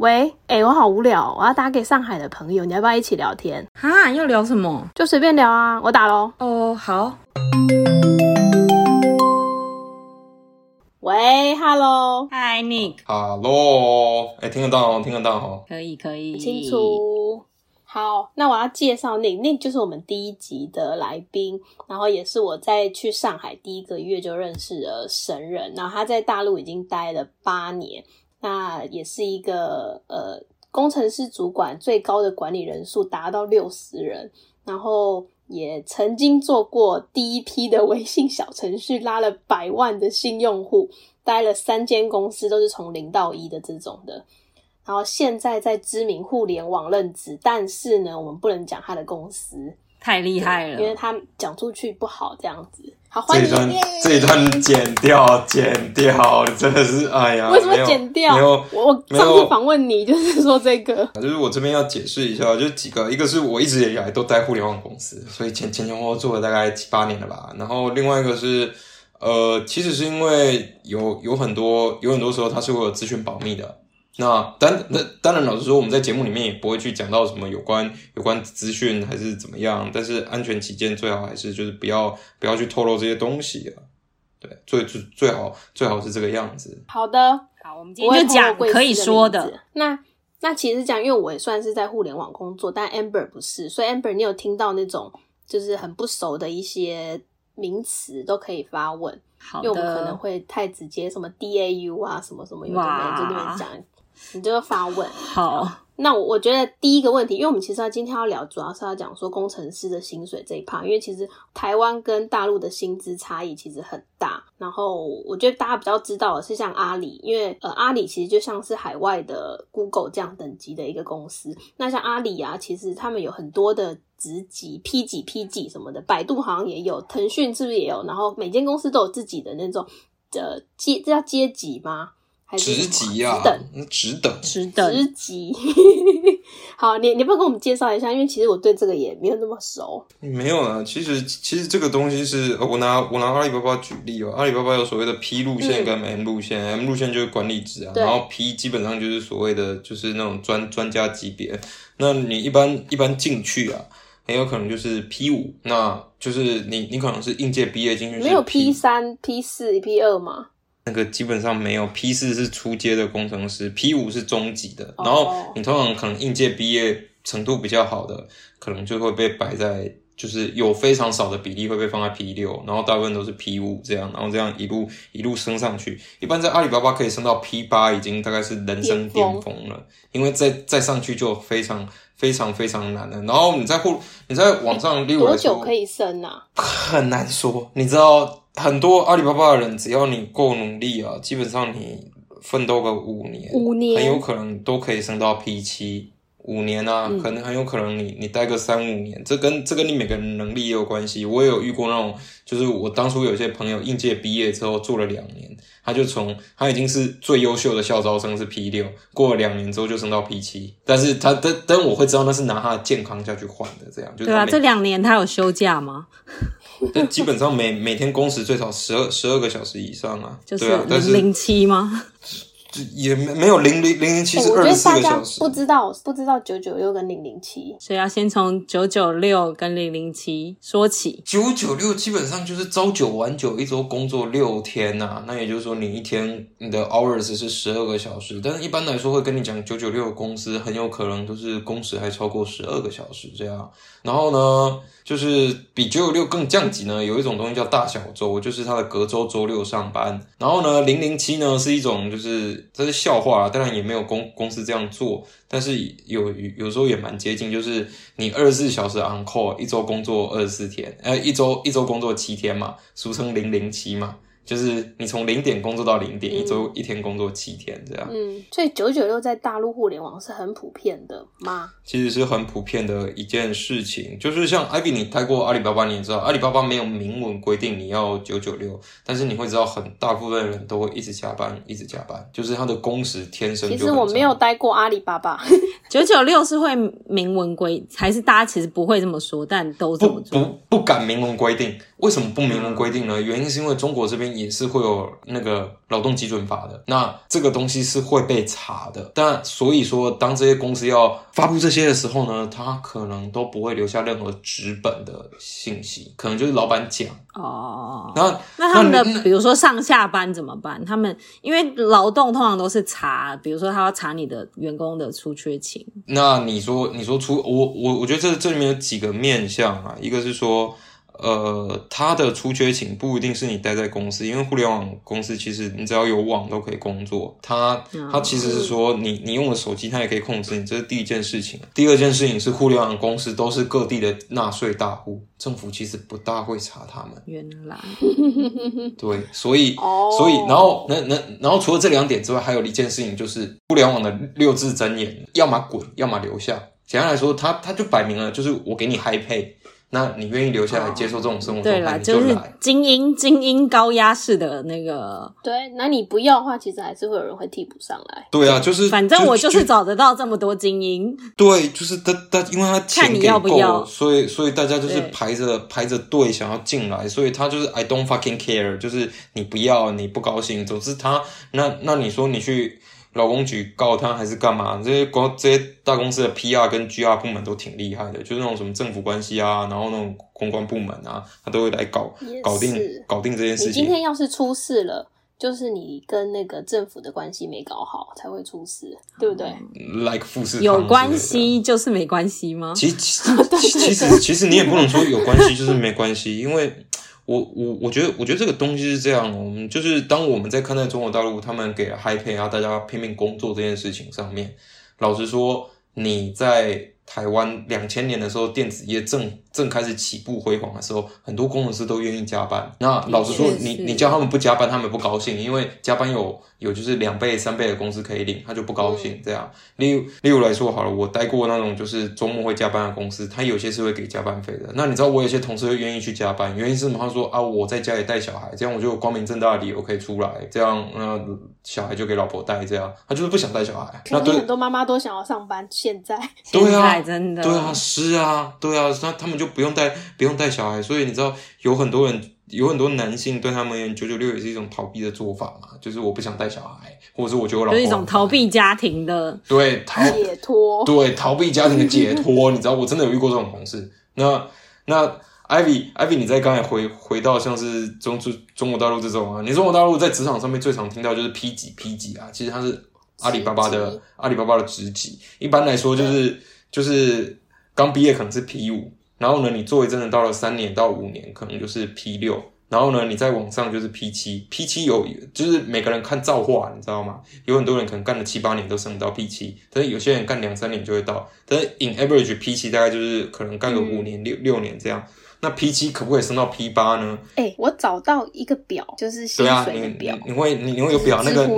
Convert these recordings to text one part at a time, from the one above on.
喂，哎、我好无聊，我要打给上海的朋友，你要不要一起聊天？哈，要聊什么？就随便聊啊，我打喽。哦，好，喂，Hello，嗨，Nick，Hello，哎、听得到哦，听得到哦。可以可以，清。楚。好，那我要介绍 Nick，Nick 就是我们第一集的来宾，然后也是我在去上海第一个月就认识的神人，然后他在大陆已经待了八年，那也是一个呃工程师主管，最高的管理人数达到六十人，然后也曾经做过第一批的微信小程序，拉了百万的新用户，待了三间公司，都是从零到一的这种的。然后现在在知名互联网任职，但是呢，我们不能讲他的公司，太厉害了因为，他讲出去不好这样子。好，欢迎这一段这一段剪掉，剪掉，真的是哎呀，为什么剪掉？没有，我我上次访问你就是说这个，就是我这边要解释一下，就是几个，一个是我一直以来都在互联网公司，所以前前前后后做了大概七八年了吧。然后另外一个是，呃，其实是因为有有很多有很多时候它是会有资讯保密的。那当那当然，老实说，我们在节目里面也不会去讲到什么有关有关资讯还是怎么样，但是安全起见，最好还是就是不要不要去透露这些东西啊。对，最最最好最好是这个样子。好的，好，我们今天就讲可以说的。。那那其实讲，因为我也算是在互联网工作，但 Amber 不是，所以 Amber 你有听到那种就是很不熟的一些名词都可以发问，好因为我们可能，会太直接，什么 DAU 啊，什么什么有的没哇的，就那边讲，你就会发问。好，那我我觉得第一个问题，因为我们其实要今天要聊，主要是要讲说工程师的薪水这一趴，因为其实台湾跟大陆的薪资差异其实很大。然后我觉得大家比较知道的是像阿里，因为呃阿里其实就像是海外的 Google 这样等级的一个公司。那像阿里啊，其实他们有很多的职级 P 几 P 几什么的，百度好像也有，腾讯是不是也有？然后每间公司都有自己的那种呃阶，这叫阶级吗？还是职级啊职等？，嗯职等。职级。好，你你不要跟我们介绍一下，因为其实我对这个也没有那么熟。没有啊，其实其实这个东西是，呃我拿我拿阿里巴巴举例哦，阿里巴巴有所谓的 P 路线跟 M 路线、m 路线就是管理职啊，然后 P 基本上就是所谓的就是那种专专家级别。那你一般一般进去啊，很有可能就是 P 五，那就是你你可能是应届毕业进去是没有 P 三、P 四、P 二吗？那个基本上没有，P 四是初阶的工程师，P 五是中级的，哦然后你通常可能应届毕业程度比较好的，可能就会被摆在，就是有非常少的比例会被放在 P 六，然后大部分都是 P 五这样，然后这样一路一路升上去。一般在阿里巴巴可以升到 P 八，已经大概是人生巅峰了，因为再再上去就非常非常非常难了。然后你在互你在网上，例如多久可以升啊？很难说，你知道，很多阿里巴巴的人，只要你够努力啊，基本上你奋斗个五年，五年很有可能都可以升到 P 七。五年啊，嗯可能很有可能你你待个三五年，这跟这跟你每个人能力也有关系。我也有遇过那种，就是我当初有些朋友应届毕业之后做了两年，他就从他已经是最优秀的校招生是 P 六，过了两年之后就升到 P 七，但是他但但我会知道那是拿他的健康下去换的，这样就对啊，这两年他有休假吗？但基本上每每天工时最少十二十二个小时以上啊，就是对啊，但是零零七吗？就也没没有零零零零七哎我觉是二十四得大家个小时不，知道不知道九九六跟零零七，所以要先从九九六跟零零七说起。九九六基本上就是朝九晚九，一周工作六天呐、那也就是说你一天你的 hours 是十二个小时，但是一般来说会跟你讲九九六的公司很有可能都是工时还超过十二个小时这样。然后呢，就是比九九六更降级呢，有一种东西叫大小周，就是它的隔周周六上班。然后呢，零零七呢是一种就是这是笑话，当然也没有公公司这样做，但是有有时候也蛮接近，就是你二十四小时 on call，一周工作二十四天，呃，一周一周工作七天嘛，俗称零零七嘛，就是你从零点工作到零点，一周一天工作七天这样。嗯，所以九九六在大陆互联网是很普遍的吗？其实是很普遍的一件事情，就是像艾比，你待过阿里巴巴，你也知道，阿里巴巴没有明文规定你要九九六，但是你会知道，很大部分人都会一直加班，一直加班，就是他的工时天生其实我没有待过阿里巴巴，九九六是会明文规，还是大家其实不会这么说，但都这么不做？不不敢明文规定，为什么不明文规定呢？原因是因为中国这边也是会有那个劳动基准法的，那这个东西是会被查的。但所以说，当这些公司要发布这些的时候呢，他可能都不会留下任何纸本的信息，可能就是老板讲。哦，然后那他们的比如说上下班怎么办？他们因为劳动通常都是查，比如说他要查你的员工的出缺勤，那你说，你说出我我我觉得这这里面有几个面向啊，一个是说，呃，它的出缺勤不一定是你待在公司，因为互联网公司其实你只要有网都可以工作。它它其实是说你你用的手机，它也可以控制你，这是第一件事情。第二件事情是互联网公司都是各地的纳税大户，政府其实不大会查他们。原来对，所以、哦所以，然后那那然后除了这两点之外，还有一件事情就是互联网的六字真言，要么滚，要么留下。简单来说，他他就摆明了，就是我给你 high pay，那你愿意留下来接受这种生活对啦，状态，你就是来。精英精英高压式的那个，对，那你不要的话，其实还是会有人会替补上来。对啊，就是反正我就是找得到这么多精英，对，就是他他，因为他钱看你给够要不要所以所以大家就是排着排着队想要进来，所以他就是 I don't fucking care，就是你不要你不高兴，总之他那那你说你去劳工局告他还是干嘛？这些公这些大公司的 PR 跟 GR 部门都挺厉害的，就是那种什么政府关系啊，然后那种公关部门啊，他都会来搞搞定搞定这件事你今。天要是出事了，就是你跟那个政府的关系没搞好才会出事，对不对？like 富士康有关系就是没关系吗？其其 其实其实你也不能说有关系 就是没关系，因为我我我觉得我觉得这个东西是这样，我们就是当我们在看待中国大陆他们给了 high pay 啊，大家拼命工作这件事情上面，老实说你在台湾两千年的时候，电子业正正开始起步辉煌的时候，很多工程师都愿意加班。那老实说你你叫他们不加班，他们不高兴，因为加班有有就是两倍、三倍的工资可以领，他就不高兴。这样，例如例如来说好了，我待过那种就是周末会加班的公司，他有些是会给加班费的。那你知道我有些同事会愿意去加班，原因是什么？他说啊，我在家里带小孩，这样我就有光明正大的理由可以出来，这样那小孩就给老婆带，这样他就是不想带小孩。那对肯定很多妈妈都想要上班，现在对啊真的对啊，是啊，对啊，那他们就不用带不用带小孩，所以你知道有很多人有很多男性对他们而言，九九六也是一种逃避的做法嘛，就是我不想带小孩，或者是我觉得我老就是一种逃避家庭的，对逃解脱。对逃避家庭的解脱，你知道我真的有遇过这种同事。那那 Ivy Ivy，你在刚才回回到像是中中中国大陆这种啊，你中国大陆在职场上面最常听到就是 P 几 P 几啊，其实它是阿里巴巴的阿里巴巴的职级，一般来说就是就是刚毕业可能是 P 五，然后呢，你作为真的到了三年到五年，可能就是 P 六。然后呢，你再往上就是 P 七，P 七有就是每个人看造化，你知道吗？有很多人可能干了七八年都升不到 P 七，但是有些人干两三年就会到。但是 in average P 七大概就是可能干个五年、六六年这样。那 P 七可不可以升到 P 八呢？哎、我找到一个表，就是薪水的表，你你会你你会有表那知个。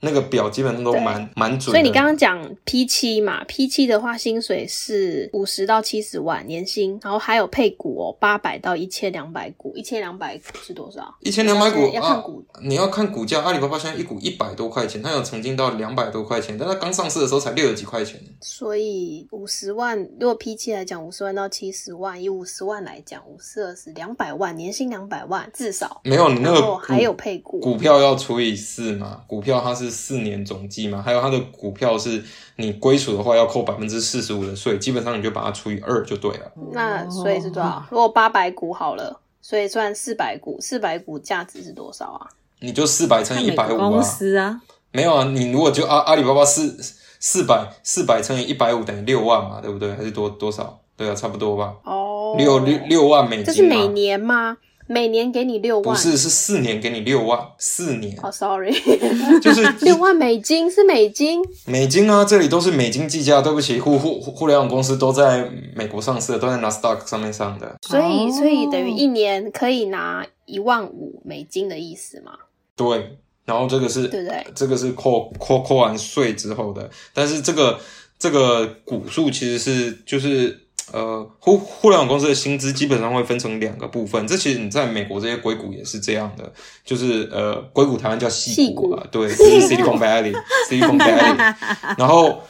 那个表基本上都蛮蛮准。所以你刚刚讲 P 七嘛，P 七的话薪水是五十到七十万年薪，然后还有配股哦，八百到一千两百股，一千两百股是多少？一千两百股啊要看股，你要看股价。阿里巴巴现在一股一百多块钱，它有曾经到两百多块钱，但它刚上市的时候才六十几块钱。所以五十万，如果 P 七来讲，五十万到七十万，以五十万来讲，五四二十两百万，年薪两百万至少，没有你那个还有配股，股票要除以四嘛，股票它是四年总计嘛，还有它的股票是你归属的话要扣百分之四十五的税，基本上你就把它除以二就对了。那所以是多少？如果八百股好了，所以算四百股，四百股价值是多少啊？你就四百乘以一百五看每个公啊，司啊，没有啊，你如果就阿阿里巴巴四四百四百乘以一百五等于六万嘛，对不对？还是多多少？对啊，差不多吧，哦，六六六万美金嘛。这是每年吗？每年给你六万？不是是四年给你六万，四年哦、s o r r y 就是 六万美金是美金，美金啊，这里都是美金计价。对不起，互互互联网公司都在美国上市的，都在 NASDAQ 上面上的。所以哦所以等于一年可以拿一万五美金的意思嘛？对，然后这个是对不对？这个是扣扣扣完税之后的，但是这个这个股数其实是就是呃互互联网公司的薪资基本上会分成两个部分，这其实你在美国这些硅谷也是这样的，就是呃硅谷台湾叫西谷啊，对，就是 Silicon Valley，Silicon Valley，然后。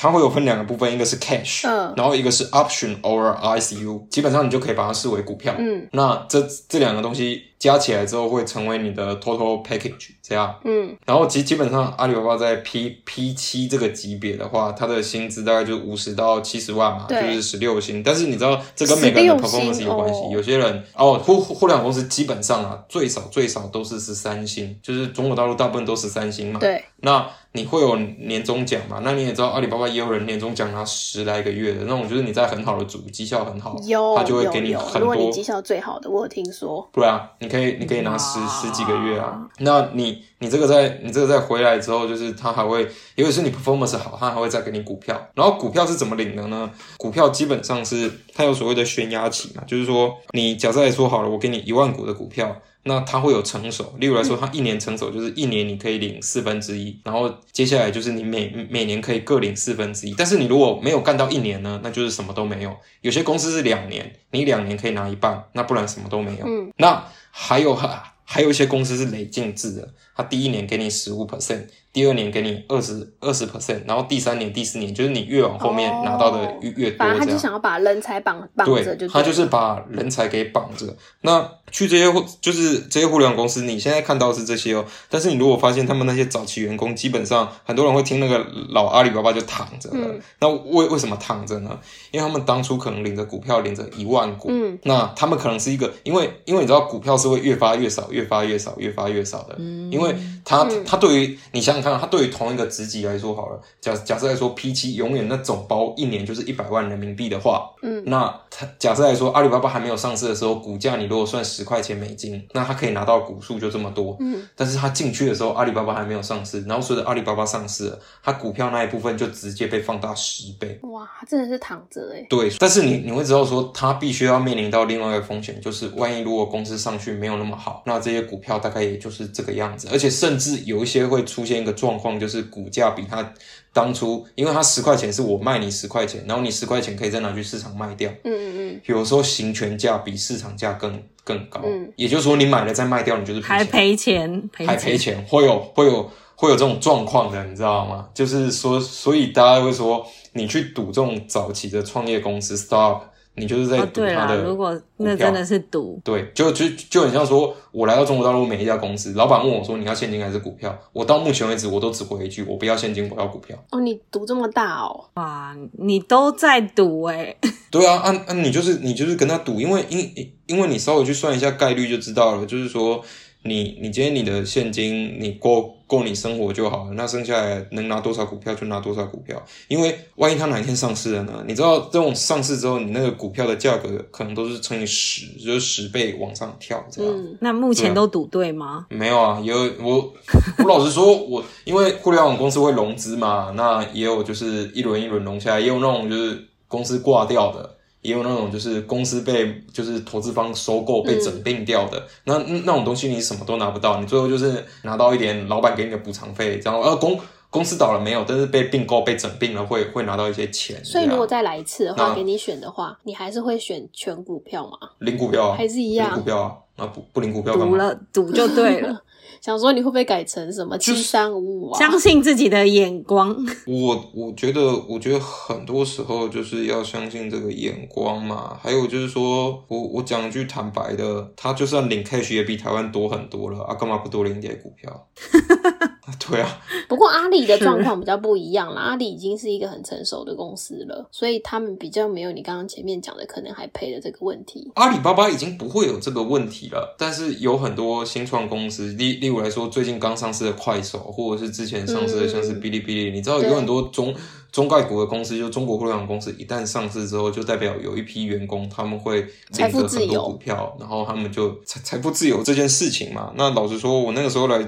它会有分两个部分，一个是 cash，、嗯然后一个是 option or ICU，基本上你就可以把它视为股票。嗯那这这两个东西加起来之后，会成为你的 total package 这样。嗯然后基基本上阿里巴巴在 P P 七这个级别的话，它的薪资大概就五十到七十万嘛，就是十六薪。但是你知道这跟每个人的 performance 有关系，哦有些人哦互互联网公司基本上啊最少最少都是十三薪，就是中国大陆大部分都十三薪嘛。对，那你会有年终奖嘛？那你也知道阿里巴巴也有人年终奖拿十来个月的那种，就是你在很好的组，绩效很好，有他就会给你很多如果你绩效最好的，我有听说，对啊，你可以你可以拿十十几个月啊。那你你这个在你这个在回来之后，就是他还会，尤其是你 performance 好，他还会再给你股票。然后股票是怎么领的呢？股票基本上是它有所谓的悬崖期嘛，就是说你假设来说好了，我给你一万股的股票。那它会有成熟，例如来说，它一年成熟就是一年你可以领四分之一，然后接下来就是你每每年可以各领四分之一。但是你如果没有干到一年呢，那就是什么都没有。有些公司是两年，你两年可以拿一半，那不然什么都没有。嗯，那还有还还有一些公司是累进制的，它第一年给你十五 percent，第二年给你二十二十 percent，然后第三年、第四年就是你越往后面拿到的越、越多这样。反正他就想要把人才绑绑着，对，就他就是把人才给绑着。那去这些互就是这些互联网公司，你现在看到是这些哦，但是你如果发现他们那些早期员工，基本上很多人会听那个老阿里巴巴就躺着了。嗯。那为为什么躺着呢？因为他们当初可能领着股票领着一万股，嗯。那他们可能是一个，因为因为你知道股票是会越发越少，越发越少，越发越少的，嗯。因为他嗯。他对于你想想看，他对于同一个职级来说好了，假假设来说 P 七永远那总包一年就是一百万人民币的话，嗯。那他假设来说阿里巴巴还没有上市的时候，股价你如果算十块钱美金，那他可以拿到股数就这么多，嗯，但是他进去的时候阿里巴巴还没有上市，然后随着阿里巴巴上市了，他股票那一部分就直接被放大十倍。哇，真的是躺着哎，对，但是你你会知道说，他必须要面临到另外一个风险，就是万一如果公司上去没有那么好，那这些股票大概也就是这个样子，而且甚至有一些会出现一个状况，就是股价比他当初，因为他十块钱是我卖你十块钱，然后你十块钱可以再拿去市场卖掉，嗯嗯嗯。有时候行权价比市场价更更高，嗯也就是说你买了再卖掉，你就是还赔钱。赔钱，赔还赔钱，会有会有会有这种状况的，你知道吗？就是说，所以大家会说，你去赌这种早期的创业公司 startup，你就是在哦，对啦，赌它的、如果那真的是赌，对，就就就很像说，我来到中国大陆每一家公司，老板问我说你要现金还是股票，我到目前为止我都只回一句，我不要现金，我要股票。哦，你赌这么大哦，哇，你都在赌哎、对啊，啊啊、你就是你就是跟他赌，因为因因为你稍微去算一下概率就知道了，就是说你你今天你的现金你够够你生活就好了，那剩下来能拿多少股票就拿多少股票，因为万一它哪一天上市了呢？你知道这种上市之后，你那个股票的价格可能都是乘以十，就是十倍往上跳这样。嗯那目前都赌对吗？没有啊，有我我老实说，我因为互联网公司会融资嘛，那也有就是一轮一轮融下来，也有那种就是公司挂掉的，也有那种就是公司被就是投资方收购被整并掉的。那那种东西你什么都拿不到，你最后就是拿到一点老板给你的补偿费，然后呃公公司倒了没有，但是被并购被整并了会会拿到一些钱。所以如果再来一次的话，给你选的话，你还是会选全股票吗？零股票啊，还是一样领股票啊，那不不零股票干嘛？赌了赌就对了，想说你会不会改成什么就是七三五五啊？相信自己的眼光。我我觉得，我觉得很多时候就是要相信这个眼光嘛。还有就是说，我我讲句坦白的，他就算领 cash 也比台湾多很多了啊，干嘛不多领一点股票？对啊，不过阿里的状况比较不一样啦，阿里已经是一个很成熟的公司了，所以他们比较没有你刚刚前面讲的可能还赔的这个问题。阿里巴巴已经不会有这个问题了，但是有很多新创公司，例例如来说，最近刚上市的快手，或者是之前上市的嗯像是哔哩哔哩，你知道有很多中中概股的公司，就中国互联网公司，一旦上市之后，就代表有一批员工他们会财领着很富自由多股票，然后他们就财财富自由这件事情嘛。那老实说，我那个时候来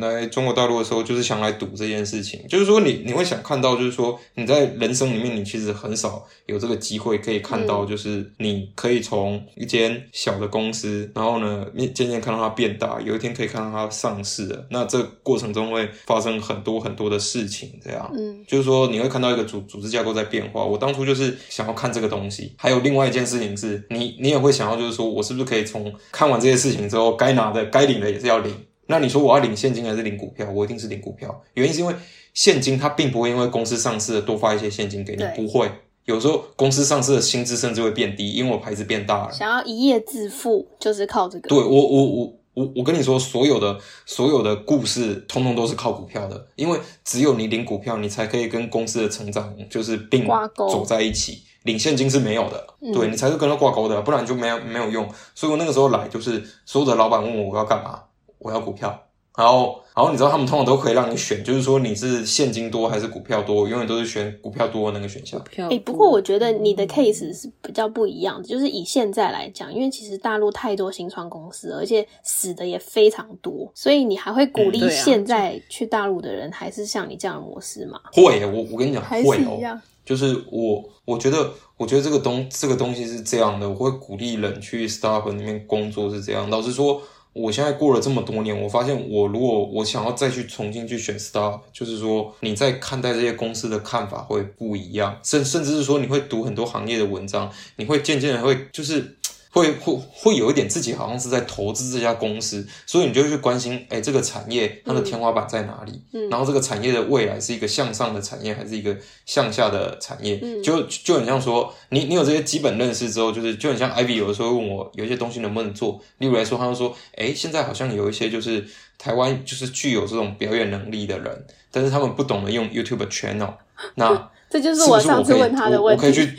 来中国大陆的时候，就是想来赌这件事情，就是说你你会想看到，就是说你在人生里面，你其实很少有这个机会可以看到，就是你可以从一间小的公司，然后呢，你渐渐看到它变大，有一天可以看到它上市了。那这过程中会发生很多很多的事情，这样。嗯，就是说你会看到一个组组织架构在变化。我当初就是想要看这个东西，还有另外一件事情是你你也会想要，就是说我是不是可以从看完这些事情之后，该拿的该领的也是要领。那你说我要领现金还是领股票？我一定是领股票，原因是因为现金它并不会因为公司上市了多发一些现金给你，不会。有时候公司上市的薪资甚至会变低，因为我牌子变大了。想要一夜致富，就是靠这个。对我，我，我，我，我跟你说，所有的所有的故事，通通都是靠股票的，因为只有你领股票，你才可以跟公司的成长就是并走在一起。领现金是没有的，嗯对你才是跟他挂钩的，不然就没有没有用。所以我那个时候来，就是所有的老板问我我要干嘛，我要股票。然后，然后你知道他们通常都可以让你选，就是说你是现金多还是股票多，永远都是选股票多的那个选项。票哎、不过我觉得你的 case 是比较不一样的，就是以现在来讲，因为其实大陆太多新创公司，而且死的也非常多，所以你还会鼓励现在去大陆的人，还是像你这样的模式吗？会，我我跟你讲还会哦，是一样？就是我，我觉得，我觉得这个东这个东西是这样的，我会鼓励人去 startup 里面工作是这样。老实说，我现在过了这么多年，我发现我如果我想要再去重新去选 star，就是说你在看待这些公司的看法会不一样，甚甚至是说你会读很多行业的文章，你会渐渐的会就是。会会会有一点自己好像是在投资这家公司，所以你就去关心，哎，这个产业它的天花板在哪里？嗯然后这个产业的未来是一个向上的产业，还是一个向下的产业？嗯就就很像说，你你有这些基本认识之后，就是就很像 Ivy 有的时候会问我有一些东西能不能做，例如来说，他就说，哎，现在好像有一些就是台湾就是具有这种表演能力的人，但是他们不懂得用 YouTube channel，那。这就是我是我可以上次问他的问题。我我可以去，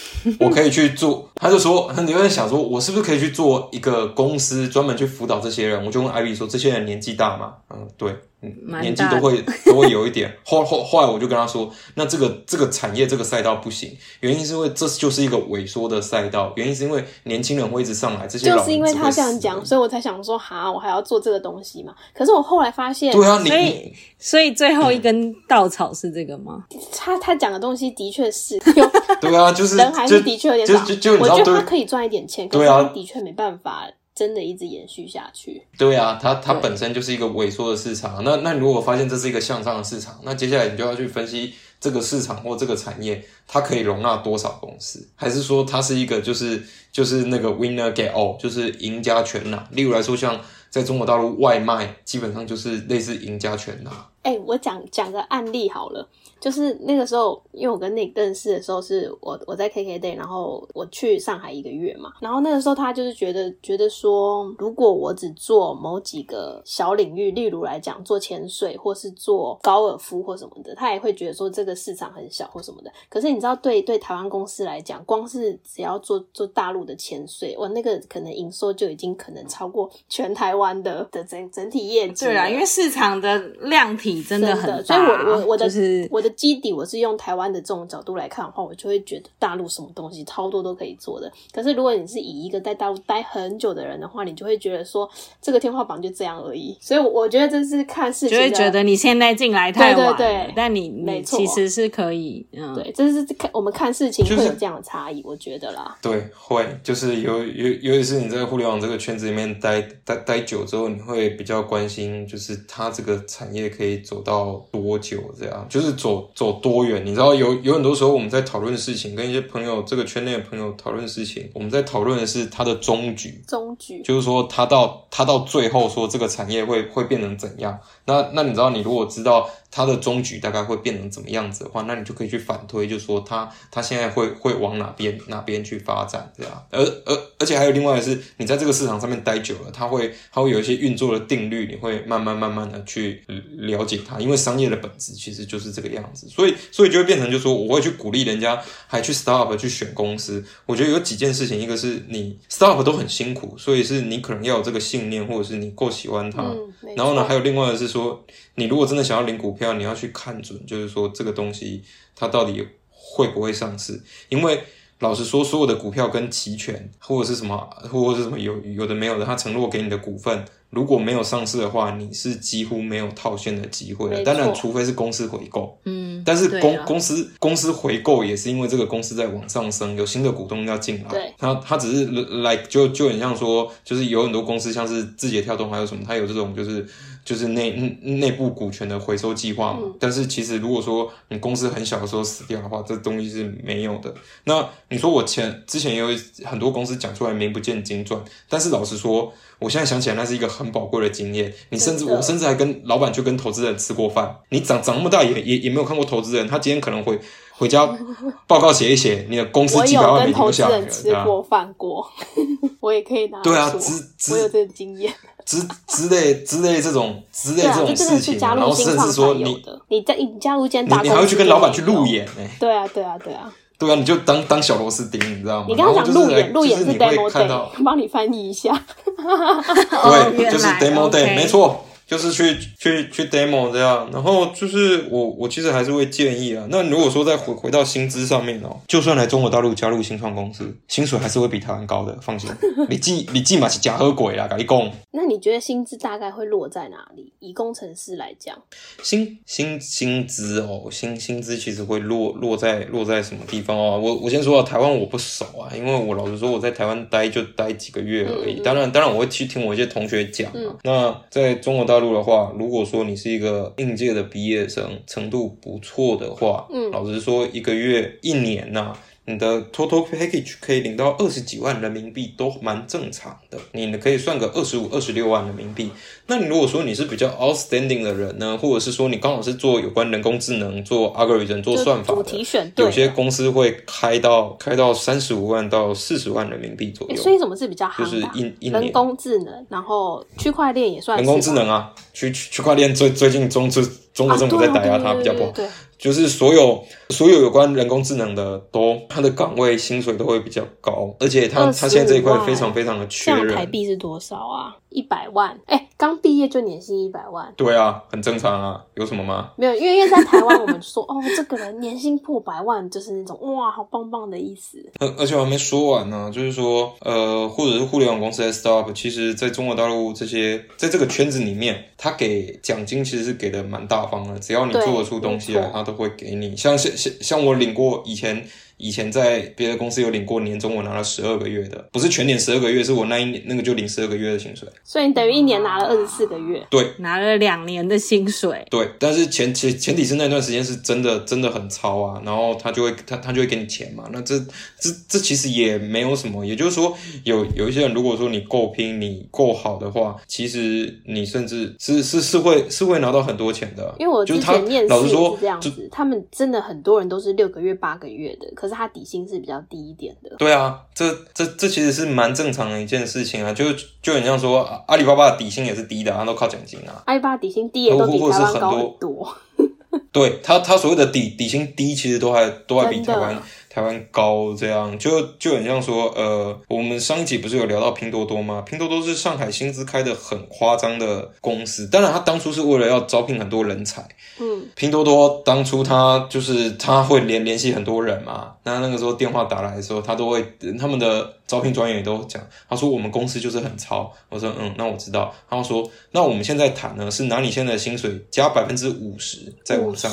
我可以去做。他就说，你会想说，我是不是可以去做一个公司，专门去辅导这些人？我就问艾比说，这些人年纪大吗？嗯，对，嗯，年纪都会 都会有一点。后后后来我就跟他说，那这个这个产业这个赛道不行，原因是因为这就是一个萎缩的赛道，原因是因为年轻人会一直上来，这些就是因为他这样讲，所以我才想说，哈，我还要做这个东西嘛。可是我后来发现，对啊，你所以所以最后一根稻草是这个吗？他他讲的东西的确是有 对啊，就是人还就是的确有点少，就就就你我知道对觉得他可以赚一点钱，可是对啊他的确没办法真的一直延续下去。对啊，它它本身就是一个萎缩的市场。那那如果发现这是一个向上的市场，那接下来你就要去分析这个市场或这个产业，它可以容纳多少公司，还是说它是一个就是就是那个 winner get all，就是赢家全拿。例如来说，像在中国大陆外卖，基本上就是类似赢家全拿。哎、我讲讲个案例好了，就是那个时候，因为我跟 Nick 认识的时候，是我我在 KKday，然后我去上海一个月嘛，然后那个时候他就是觉得觉得说，如果我只做某几个小领域，例如来讲做潜水或是做高尔夫或什么的，他也会觉得说这个市场很小或什么的。可是你知道对，对台湾公司来讲，光是只要做做大陆的潜水，哇，那个可能营收就已经可能超过全台湾的的整整体业绩。对啊，因为市场的量体真的很大，所以我我我的、就是我的基底，我是用台湾的这种角度来看的话，我就会觉得大陆什么东西超多都可以做的。可是如果你是以一个在大陆待很久的人的话，你就会觉得说这个天花板就这样而已。所以我觉得这是看事情的，就会觉得你现在进来太晚了，对对对但你你没错其实是可以，嗯，对，这是看我们看事情会有这样的差异，我觉得啦。对，会就是尤尤尤其是你在互联网这个圈子里面待待待久之后，你会比较关心，就是它这个产业可以走到多久，这样就是走走多远。你知道有有很多时候我们在讨论事情，跟一些朋友这个圈内的朋友讨论事情，我们在讨论的是它的终局，终局就是说它到它到最后说这个产业会会变成怎样。那那你知道，你如果知道它的终局大概会变成怎么样子的话，那你就可以去反推，就说它它现在会会往哪边哪边去发展，这样。而而而且还有另外的是，你在这个市场上面待久了，它会它会有一些运作的定律，你会慢慢慢慢的去了解它，因为商业的本质其实就是这个样子，所以所以就会变成就说，我会去鼓励人家还去 startup 去选公司。我觉得有几件事情，一个是你 startup 都很辛苦，所以是你可能要有这个信念，或者是你够喜欢它。嗯，然后呢，还有另外的是说，你如果真的想要领股票，你要去看准，就是说这个东西它到底会不会上市。因为老实说，所有的股票跟期权或者是什么，或者是什么有有的没有的，它承诺给你的股份，如果没有上市的话，你是几乎没有套现的机会的。当然，除非是公司回购。嗯，但是公公司公司回购也是因为这个公司在往上升，有新的股东要进来。对，它它只是来就就很像说，就是有很多公司像是字节跳动还有什么，它有这种就是就是内内部股权的回收计划嘛。嗯但是其实如果说你公司很小的时候死掉的话，这东西是没有的。那你说我前之前也有很多公司讲出来名不见经传，但是老实说，我现在想起来那是一个很宝贵的经验。你甚至我甚至还跟老板去跟投资人吃过饭。你长长那么大也也也没有看过投资人，他今天可能会回家 报告写一写，你的公司几百万美有跟投资人吃过饭过，我也可以拿对啊说之之我有这个经验。之之类之类这种之类这种这真的事情然后甚至说你的。你在你加入一间大公司，你你还会去跟老板去路。演呢、对啊，对啊，对啊。对啊，你就当当小螺丝钉，你知道吗？你刚刚讲路演，路演是你会 demo 看到 day，帮你翻译一下。哦对，就是 demo day，OK 没错，就是去去去 demo 这样。然后就是我我其实还是会建议啊。那如果说再回回到薪资上面哦，就算来中国大陆加入新创公司，薪水还是会比台湾高的，放心。你记你记嘛是假喝鬼啦，跟你讲。那你觉得薪资大概会落在哪里？以工程师来讲，薪薪薪资哦，薪薪资其实会落落在落在什么地方哦？我我先说啊，台湾我不熟啊，因为我老实说我在台湾待就待几个月而已。嗯嗯当然当然我会去听我一些同学讲啊。嗯那在中国大陆的话，如果说你是一个应届的毕业生，程度不错的话，嗯。老实说一个月一年呐、你的 total package 可以领到二十几万人民币，都蛮正常的。你可以算个二十五、二十六万人民币。那你如果说你是比较 outstanding 的人呢，或者是说你刚好是做有关人工智能、做 algorithm、做算法的。有些公司会开到开到三十五万到四十万人民币左右。诶所以什么是比较好就是一一人工智能，然后区块链也算人工智能。啊，区区区块链最最近中中中国政府在打压它，啊比较不好。对对对对就是所有所有有关人工智能的都，他的岗位薪水都会比较高，而且它25它现在这一块非常非常的这缺人台人。币是多少啊？一百万？哎、刚毕业就年薪一百万。对啊，很正常啊，有什么吗？没有，因为因为在台湾，我们说 哦，这个人年薪破百万，就是那种哇，好棒棒的意思。而而且我还没说完呢，就是说，呃，或者是互联网公司在 startup，其实在中国大陆这些在这个圈子里面，他给奖金其实是给的蛮大方的，只要你做得出东西来他都会给你。像像像像我领过以前。以前在别的公司有领过年终，我拿了十二个月的，不是全年十二个月，是我那一年那个就领十二个月的薪水。所以你等于一年拿了二十四个月。对拿了两年的薪水，对，但是前前前提是那段时间是真的真的很超啊，然后他就会他他就会给你钱嘛，那这这这其实也没有什么，也就是说有有一些人如果说你够拼，你够好的话，其实你甚至是是是会是会拿到很多钱的，因为我之就他前面试也老实说是这样就子，他们真的很多人都是六个月、八个月的，可是他底薪是比较低一点的。对啊，这这这其实是蛮正常的一件事情啊，就就很像说啊阿里巴巴的底薪也是低的、啊，他都靠奖金啊。阿里巴巴底薪低也都比或台湾高很多多。对他，他所谓的底底薪低，其实都还都还比台湾台湾高，这样就就很像说，呃，我们上一集不是有聊到拼多多吗？拼多多是上海薪资开的很夸张的公司，当然他当初是为了要招聘很多人才，嗯，拼多多当初他就是他会联联系很多人嘛，那那个时候电话打来的时候，他都会他们的招聘专员也都讲，他说我们公司就是很超，我说嗯，那我知道，他说那我们现在谈呢是拿你现在的薪水加百分之五十再往上。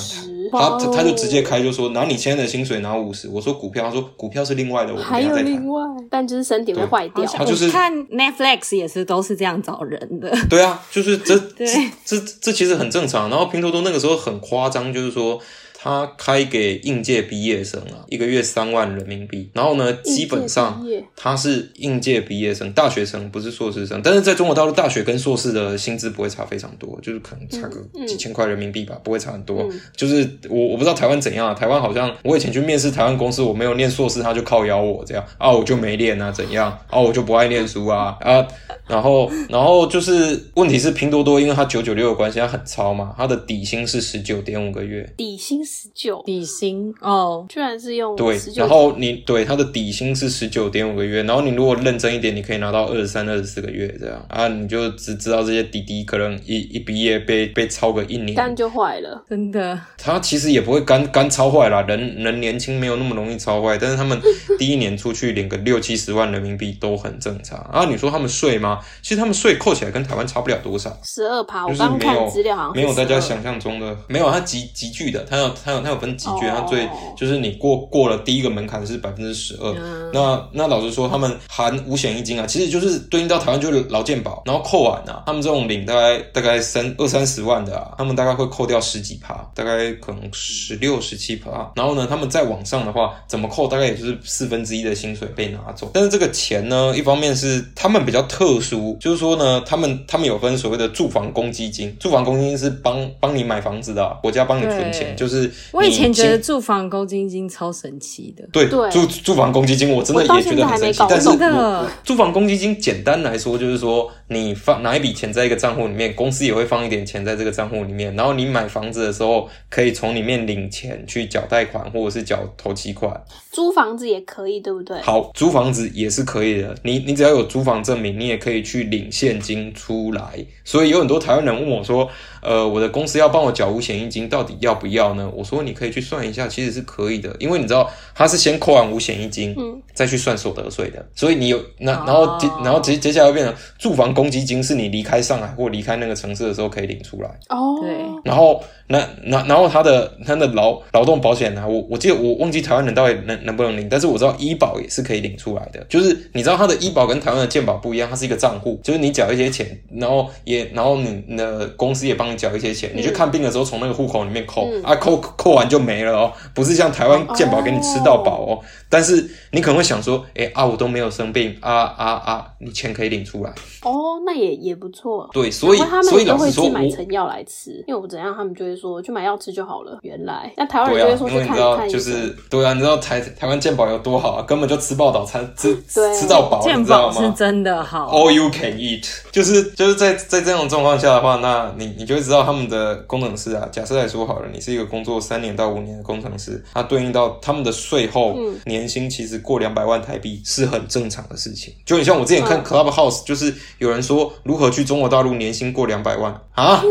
谈，他他就直接开就说拿你现在的薪水拿五十，我说股票，他说股票是另外的，我们还有。另外，但就是身体会坏掉。他就是我看 Netflix 也是都是这样找人的，对啊，就是这这这这其实很正常。然后拼多多那个时候很夸张，就是说他开给应届毕业生啊，一个月三万人民币。然后呢，基本上他是应届毕业生，大学生不是硕士生。但是在中国大陆，大学跟硕士的薪资不会差非常多，就是可能差个几千块人民币吧，不会差很多。嗯就是我我不知道台湾怎样啊，台湾好像我以前去面试台湾公司，我没有念硕士，他就靠邀我这样啊，我就没练啊，怎样啊，我就不爱念书啊啊，然后然后就是问题是拼多多，因为它九九六的关系，它很超嘛，它的底薪是十九点五个月，底薪十九，底薪？哦，居然是用对十，九，然后你对他的底薪是十九点五个月，然后你如果认真一点，你可以拿到二十三、二十四个月这样。啊，你就只知道这些弟弟可能一一毕业被被超个一年，肝就坏了。真的。他其实也不会干干超坏啦，人人年轻没有那么容易超坏，但是他们 第一年出去领个六七十万人民币都很正常。啊。你说他们税吗？其实他们税扣起来跟台湾差不了多少，十二趴，我是刚刚没有看资料好像没有大家想象中的没有，它集集聚的，它有它有它有分几卷，哦它最就是你过过了第一个门槛是百分之十二。那那老实说，他们含五险一金啊，其实就是对应到台湾就是劳健保，然后扣完啊，他们这种领大概大概三二三十万的啊，他们大概会扣掉十几趴，大概可能十六十七趴。然后呢，他们再往上的话，怎么扣大概也就是四分之一的薪水被拿走。但是这个钱呢，一方面是他们比较特殊，就是说呢，他们他们有分所谓的住房公积金，住房公积金是帮帮你买房子的啊、国家帮你存钱，就是我以前觉得住房公积金超神奇的，对对住住房公积金，我真的也觉得很神奇现在还没搞。但是住房公积金简单来说，就是说你放拿一笔钱在一个账户里面，公司也会放一点钱在这个账户里面，然后你买房子的时候可以从里面领钱去缴贷款或者是缴头期款。租房子也可以，对不对？好，租房子也是可以的，你你只要有租房证明，你也可以去领现金出来。所以有很多台湾人问我说，呃，我的公司要帮我缴五险一金，到底要不要呢？我说你可以去算一下，其实是可以的，因为你知道他是先扣完五险一金，嗯，再去算所得税的，所以你有那哦然后接、然后接接下来会变成住房公积金，是你离开上海或离开那个城市的时候可以领出来。哦，对然后那那然后他的他的劳劳动保险呢、我我记得我忘记台湾人到底能能不能领，但是我知道医保也是可以领出来的。就是你知道他的医保跟台湾的健保不一样，它是一个账户，就是你缴一些钱，然后也然后你你的公司也帮你缴一些钱，你去看病的时候从那个户口里面扣、嗯啊，扣扣完就没了哦，不是像台湾健保给你吃到饱哦。但是你可能会想说，哎啊，我都没有生病啊啊啊，你钱可以领出来。哦，那也也不错。对，所以他所们也都会以老实说，买成药来吃，因为我怎样，他们就会说去买药吃就好了。原来，那台湾人就会，说去看因为你知道，看。就是对啊，你知道台台湾健保有多好啊，根本就吃报道餐吃吃到饱，健你知道保是真的好。？All you can eat，就是就是在在这种状况下的话，那你你就会知道他们的工程师啊，假设来说好了，你是一个工作三年到五年的工程师，它对应到他们的税后、嗯年薪其实过两百万台币是很正常的事情。就你像我之前看嗯 Clubhouse，就是有人说如何去中国大陆年薪过两百万啊，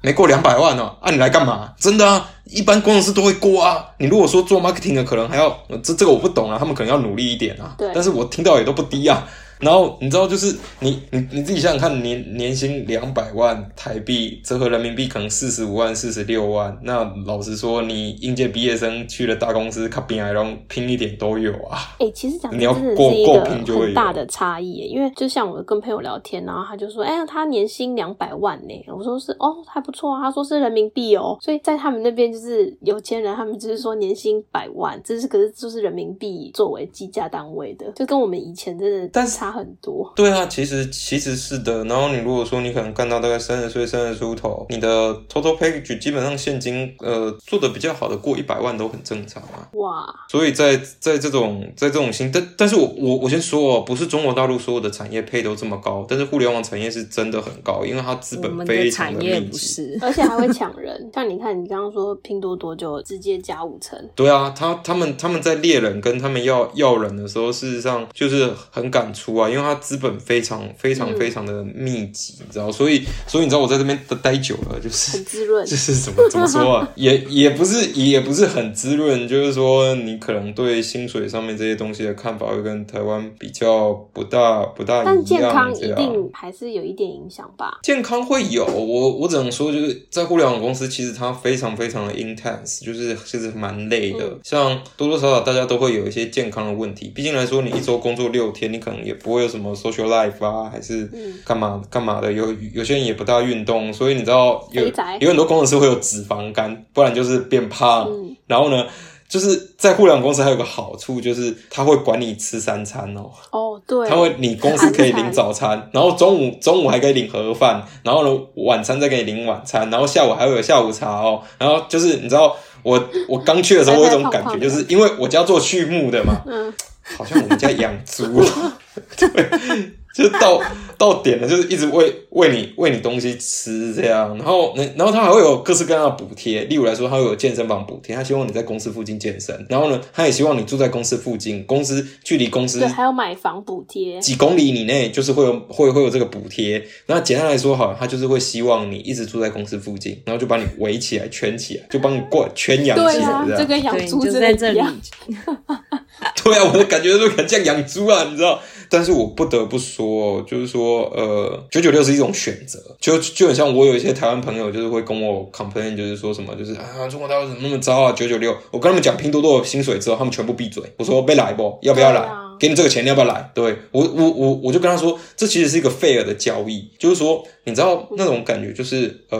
没过两百万哦，啊你来干嘛？真的啊，一般工程师都会过啊。你如果说做 marketing 的，可能还要呃这这个我不懂啊，他们可能要努力一点啊。对但是我听到也都不低啊。然后你知道，就是你你你自己想想看，年年薪两百万台币，折合人民币可能四十五万、四十六万。那老实说，你应届毕业生去了大公司，卡比来龙拼一点都有啊。哎、其实讲你要真的够够是一个拼就会有很大的差异，因为就像我跟朋友聊天，然后他就说，哎、呀，他年薪两百万呢，我说是哦，还不错啊，他说是人民币哦，所以在他们那边就是有钱人，他们就是说年薪百万，这是可是就是人民币作为计价单位的，就跟我们以前真的但是差很多。对啊，其实其实是的。然后你如果说你可能干到大概三十岁、三十出头，你的 total package 基本上现金呃做的比较好的过一百万都很正常啊。哇，所以在在这种在这种新，但但是我我我先说哦，不是中国大陆所有的产业配都这么高，但是互联网产业是真的很高，因为它资本非的常的密集。而且还会抢人，像你看，你刚刚说拼多多就直接加五成，对啊，他他们他们在猎人跟他们要要人的时候，事实上就是很敢出啊，因为它资本非常非常嗯非常的密集，你知道，所以所以你知道我在这边待久了，就是 很滋润就。是怎么怎么说啊，也也不是也不是很滋润，就是说你可能对薪水上面这些东西的看法会跟台湾比较不大不大一样，但健康一定还是有一点影响吧？健康会有，我我只能说就是在互联网公司，其实它非常非常的 intense，就是其实蛮累的。嗯像多多少少大家都会有一些健康的问题，毕竟来说，你一周工作六天，你可能也不会有什么 social life 啊，还是嗯干嘛干嘛的。有有些人也不大运动，所以你知道有有很多工程师会有脂肪肝，不然就是变胖。嗯然后呢？就是在互联网公司还有个好处，就是他会管你吃三餐哦。哦，对，他会，你公司可以领早餐，然后中午中午还可以领盒饭，然后呢晚餐再给你领晚餐，然后下午还会有下午茶哦。然后就是你知道，我我刚去的时候，我有一种感觉，就是因为我家做畜牧的嘛，嗯，好像我们家养猪，对，就是到到点了，就是一直喂喂你喂你东西吃这样，然后然后他还会有各式各样的补贴，例如来说，他会有健身房补贴，他希望你在公司附近健身，然后呢，他也希望你住在公司附近，公司距离公司对，还有买房补贴，几公里以内就是会有会会有这个补贴。那简单来说，好了，他就是会希望你一直住在公司附近，然后就把你围起来、圈起来，就帮你过圈养起来，对啊，这样。这跟养猪在这里的一样。对啊，我的感觉都很像养猪啊，你知道？但是我不得不说，就是说，呃，九九六是一种选择，就就很像我有一些台湾朋友，就是会跟我 complain，就是说什么，就是啊，中国大陆怎么那么糟啊，九九六。我跟他们讲拼多多的薪水之后，他们全部闭嘴。我说，被来不？要不要来？给你这个钱，你要不要来？对我，我，我，我就跟他说，这其实是一个 fair 的交易，就是说，你知道那种感觉，就是呃，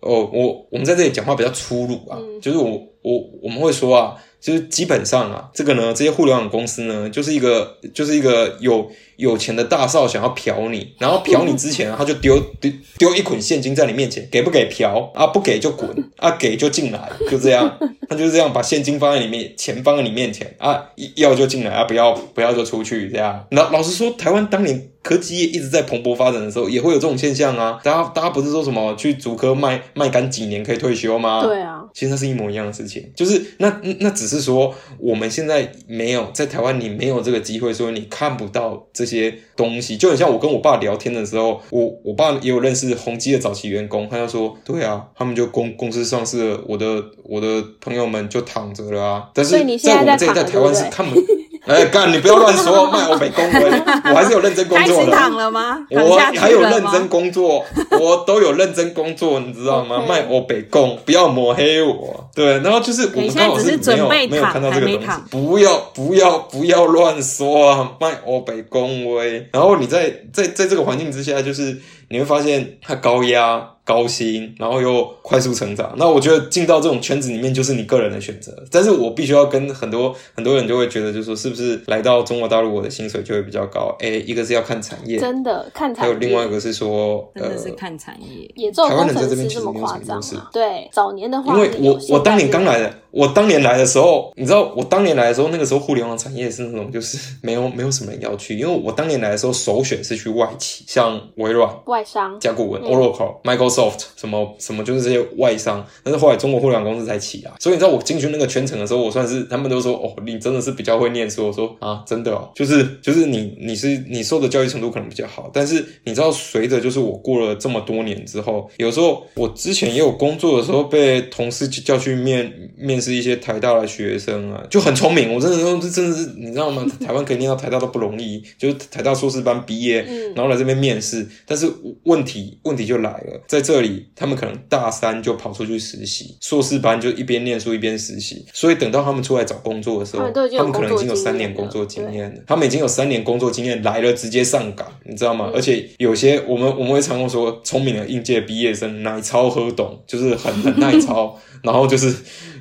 哦，我我们在这里讲话比较粗鲁啊，就是我我我们会说啊。就是基本上啊，这个呢，这些互联网公司呢，就是一个就是一个有有钱的大少想要嫖你，然后嫖你之前，他就丢丢丢一捆现金在你面前，给不给嫖啊？不给就滚啊，给就进来，就这样，他就是这样把现金放在里面，钱放在你面前啊，要就进来啊，不要不要就出去，这样。老老实说，台湾当年科技业一直在蓬勃发展的时候，也会有这种现象啊。大家大家不是说什么去足科卖卖干几年可以退休吗？对啊，其实那是一模一样的事情，就是那那只是。说我们现在没有在台湾，你没有这个机会，所以你看不到这些东西。就很像我跟我爸聊天的时候，我我爸也有认识宏基的早期员工，他就说：“对啊，他们就公公司上市了，我的我的朋友们就躺着了啊。”但是在我们这在台湾是看不。哎，干！你不要乱说，卖欧北工威，我还是有认真工作的。躺了吗？我还有认真工作，我都有认真工作，你知道吗？卖欧北工，不要抹黑我。对，然后就是我们刚好是没有没有看到这个东西，不要不要不要乱说啊！卖欧北工威，然后你在在在这个环境之下，就是你会发现它高压。高薪，然后又快速成长，那我觉得进到这种圈子里面就是你个人的选择。但是我必须要跟很多很多人就会觉得，就是说是不是来到中国大陆，我的薪水就会比较高？哎，一个是要看产业，真的看产业；还有另外一个是说，真的是看产业。也台湾人在这边其实没有什么优势。对，早年的话，因为我我当年刚来的。我当年来的时候，你知道，我当年来的时候，那个时候互联网产业是那种就是没有没有什么人要去，因为我当年来的时候首选是去外企，像微软、外商、甲骨文、Oracle、Microsoft 什么什么，就是这些外商。但是后来中国互联网公司才起来，所以你知道我进去那个圈层的时候，我算是他们都说哦，你真的是比较会念书。我说啊，真的哦，就是就是你你是你受的教育程度可能比较好，但是你知道，随着就是我过了这么多年之后，有时候我之前也有工作的时候被同事叫去面面试一些台大的。学生啊，就很聪明。我真的说，这真的是你知道吗？台湾可以念到台大都不容易，就是台大硕士班毕业，然后来这边面试。但是问题问题就来了，在这里他们可能大三就跑出去实习，硕士班就一边念书一边实习。所以等到他们出来找工作的时候，他们可能已经有三年工作经验了。他们已经有三年工作经验来了，直接上岗，你知道吗？而且有些我们我们会常常说，聪明的应届毕业生奶超喝懂，就是很很耐 操，然后就是。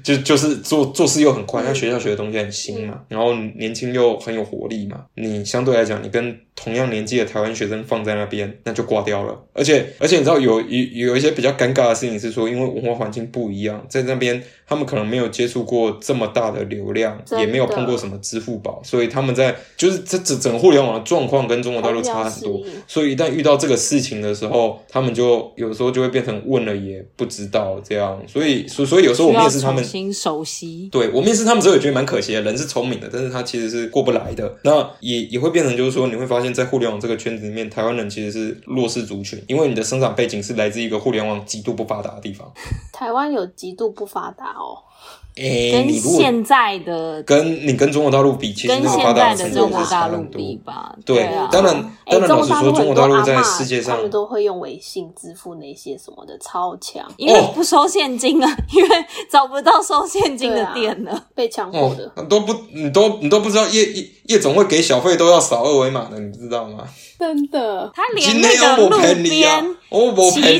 就就是做做事又很快，他学校学的东西很新嘛，然后年轻又很有活力嘛，你相对来讲，你跟。同样年纪的台湾学生放在那边，那就挂掉了。而且，而且你知道有有有一些比较尴尬的事情是说，因为文化环境不一样，在那边他们可能没有接触过这么大的流量，也没有碰过什么支付宝，所以他们在就是这整整互联网的状况跟中国大陆差很多。所以一旦遇到这个事情的时候，他们就有时候就会变成问了也不知道这样。所以所所以有时候我们面试他们，新熟悉。对我面试他们时候也觉得蛮可惜的，人是聪明的，但是他其实是过不来的。那也也会变成就是说你会发现。在互联网这个圈子里面，台湾人其实是弱势族群，因为你的生长背景是来自一个互联网极度不发达的地方。台湾有极度不发达哦。跟现在的跟你跟中国大陆比，其实跟现在的中国大陆比吧，对，当然，当然老实说，中国大陆在世界上，他们都会用微信支付那些什么的，超强，因为不收现金啊，因为找不到收现金的店了，被强迫的，都不，你都你都不知道，夜夜夜总会给小费都要扫二维码的，你知道吗？真的，他连那个路边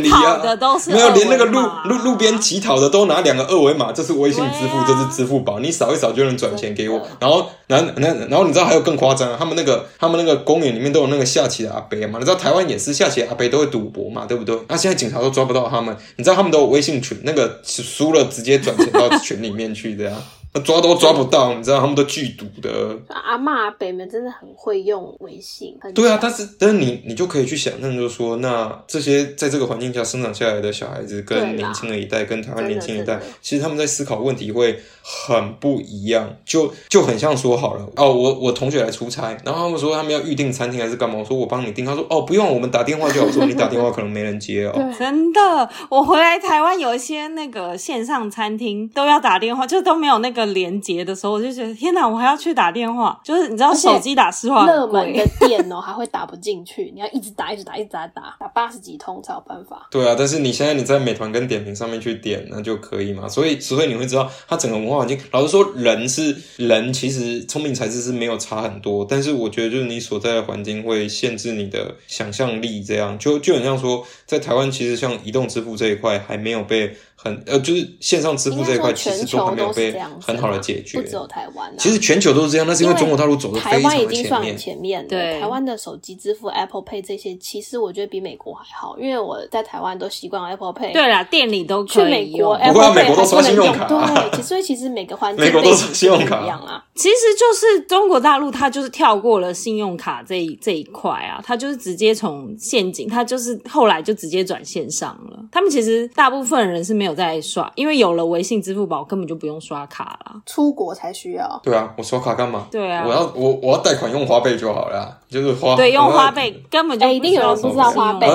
乞讨的都是没有，连那个路路路边乞讨的都拿两个二维码，这是微信支付，这是支付宝，你扫一扫就能转钱给我。然后，然然然后你知道还有更夸张啊？他们那个他们那个公园里面都有那个下棋的阿伯嘛？你知道台湾也是下棋阿伯都会赌博嘛？对不对？那现在警察都抓不到他们，你知道他们都有微信群，那个输了直接转钱到群里面去这样。抓都抓不到，你知道他们都剧毒的。阿妈北门真的很会用微信。对啊，但是但是你你就可以去想象，就是说，那这些在这个环境下生长下来的小孩子，跟年轻的一代，跟台湾年轻一代，其实他们在思考问题会很不一样。就就很像说好了哦，我我同学来出差，然后他们说他们要预定餐厅还是干嘛？我说我帮你订。他说哦不用，我们打电话就好。说你打电话可能没人接哦。真的，我回来台湾有一些那个线上餐厅都要打电话，就都没有那个。个连接的时候，我就觉得天哪，我还要去打电话，就是你知道手机打市话热门的，店哦，还会打不进去，你要一直打，一直打，一直打，打打八十几通才有办法。对啊，但是你现在你在美团跟点评上面去点，那就可以嘛。所以，所以你会知道，它整个文化环境，老实说，人是人，其实聪明才智是没有差很多。但是我觉得，就是你所在的环境会限制你的想象力，这样就就很像说，在台湾其实像移动支付这一块还没有被很呃，就是线上支付这一块，其实全球都还没有被都是这样子很好的解决不。只有台湾、啊。其实全球都是这样，那是因为中国大陆走的台湾非常的已经算很前面。了。对台湾的手机支付 Apple Pay 这些，其实我觉得比美国还好，因为我在台湾都习惯 Apple Pay。对啦，店里都去可美国以用。Apple 不会啊 Pay 美国都还不能用刷信用卡对，其实所以其实每个环境美国都背景刷信用卡不一样啊。其实就是中国大陆，它就是跳过了信用卡这一这一块啊，它就是直接从现金，它就是后来就直接转线上了。他们其实大部分人是没有在刷，因为有了微信、支付宝，根本就不用刷卡啦。出国才需要。对啊，我刷卡干嘛？对啊我要我我要贷款用花呗就好了啊，就是花对，用花呗根本就哎一定有人不知道花呗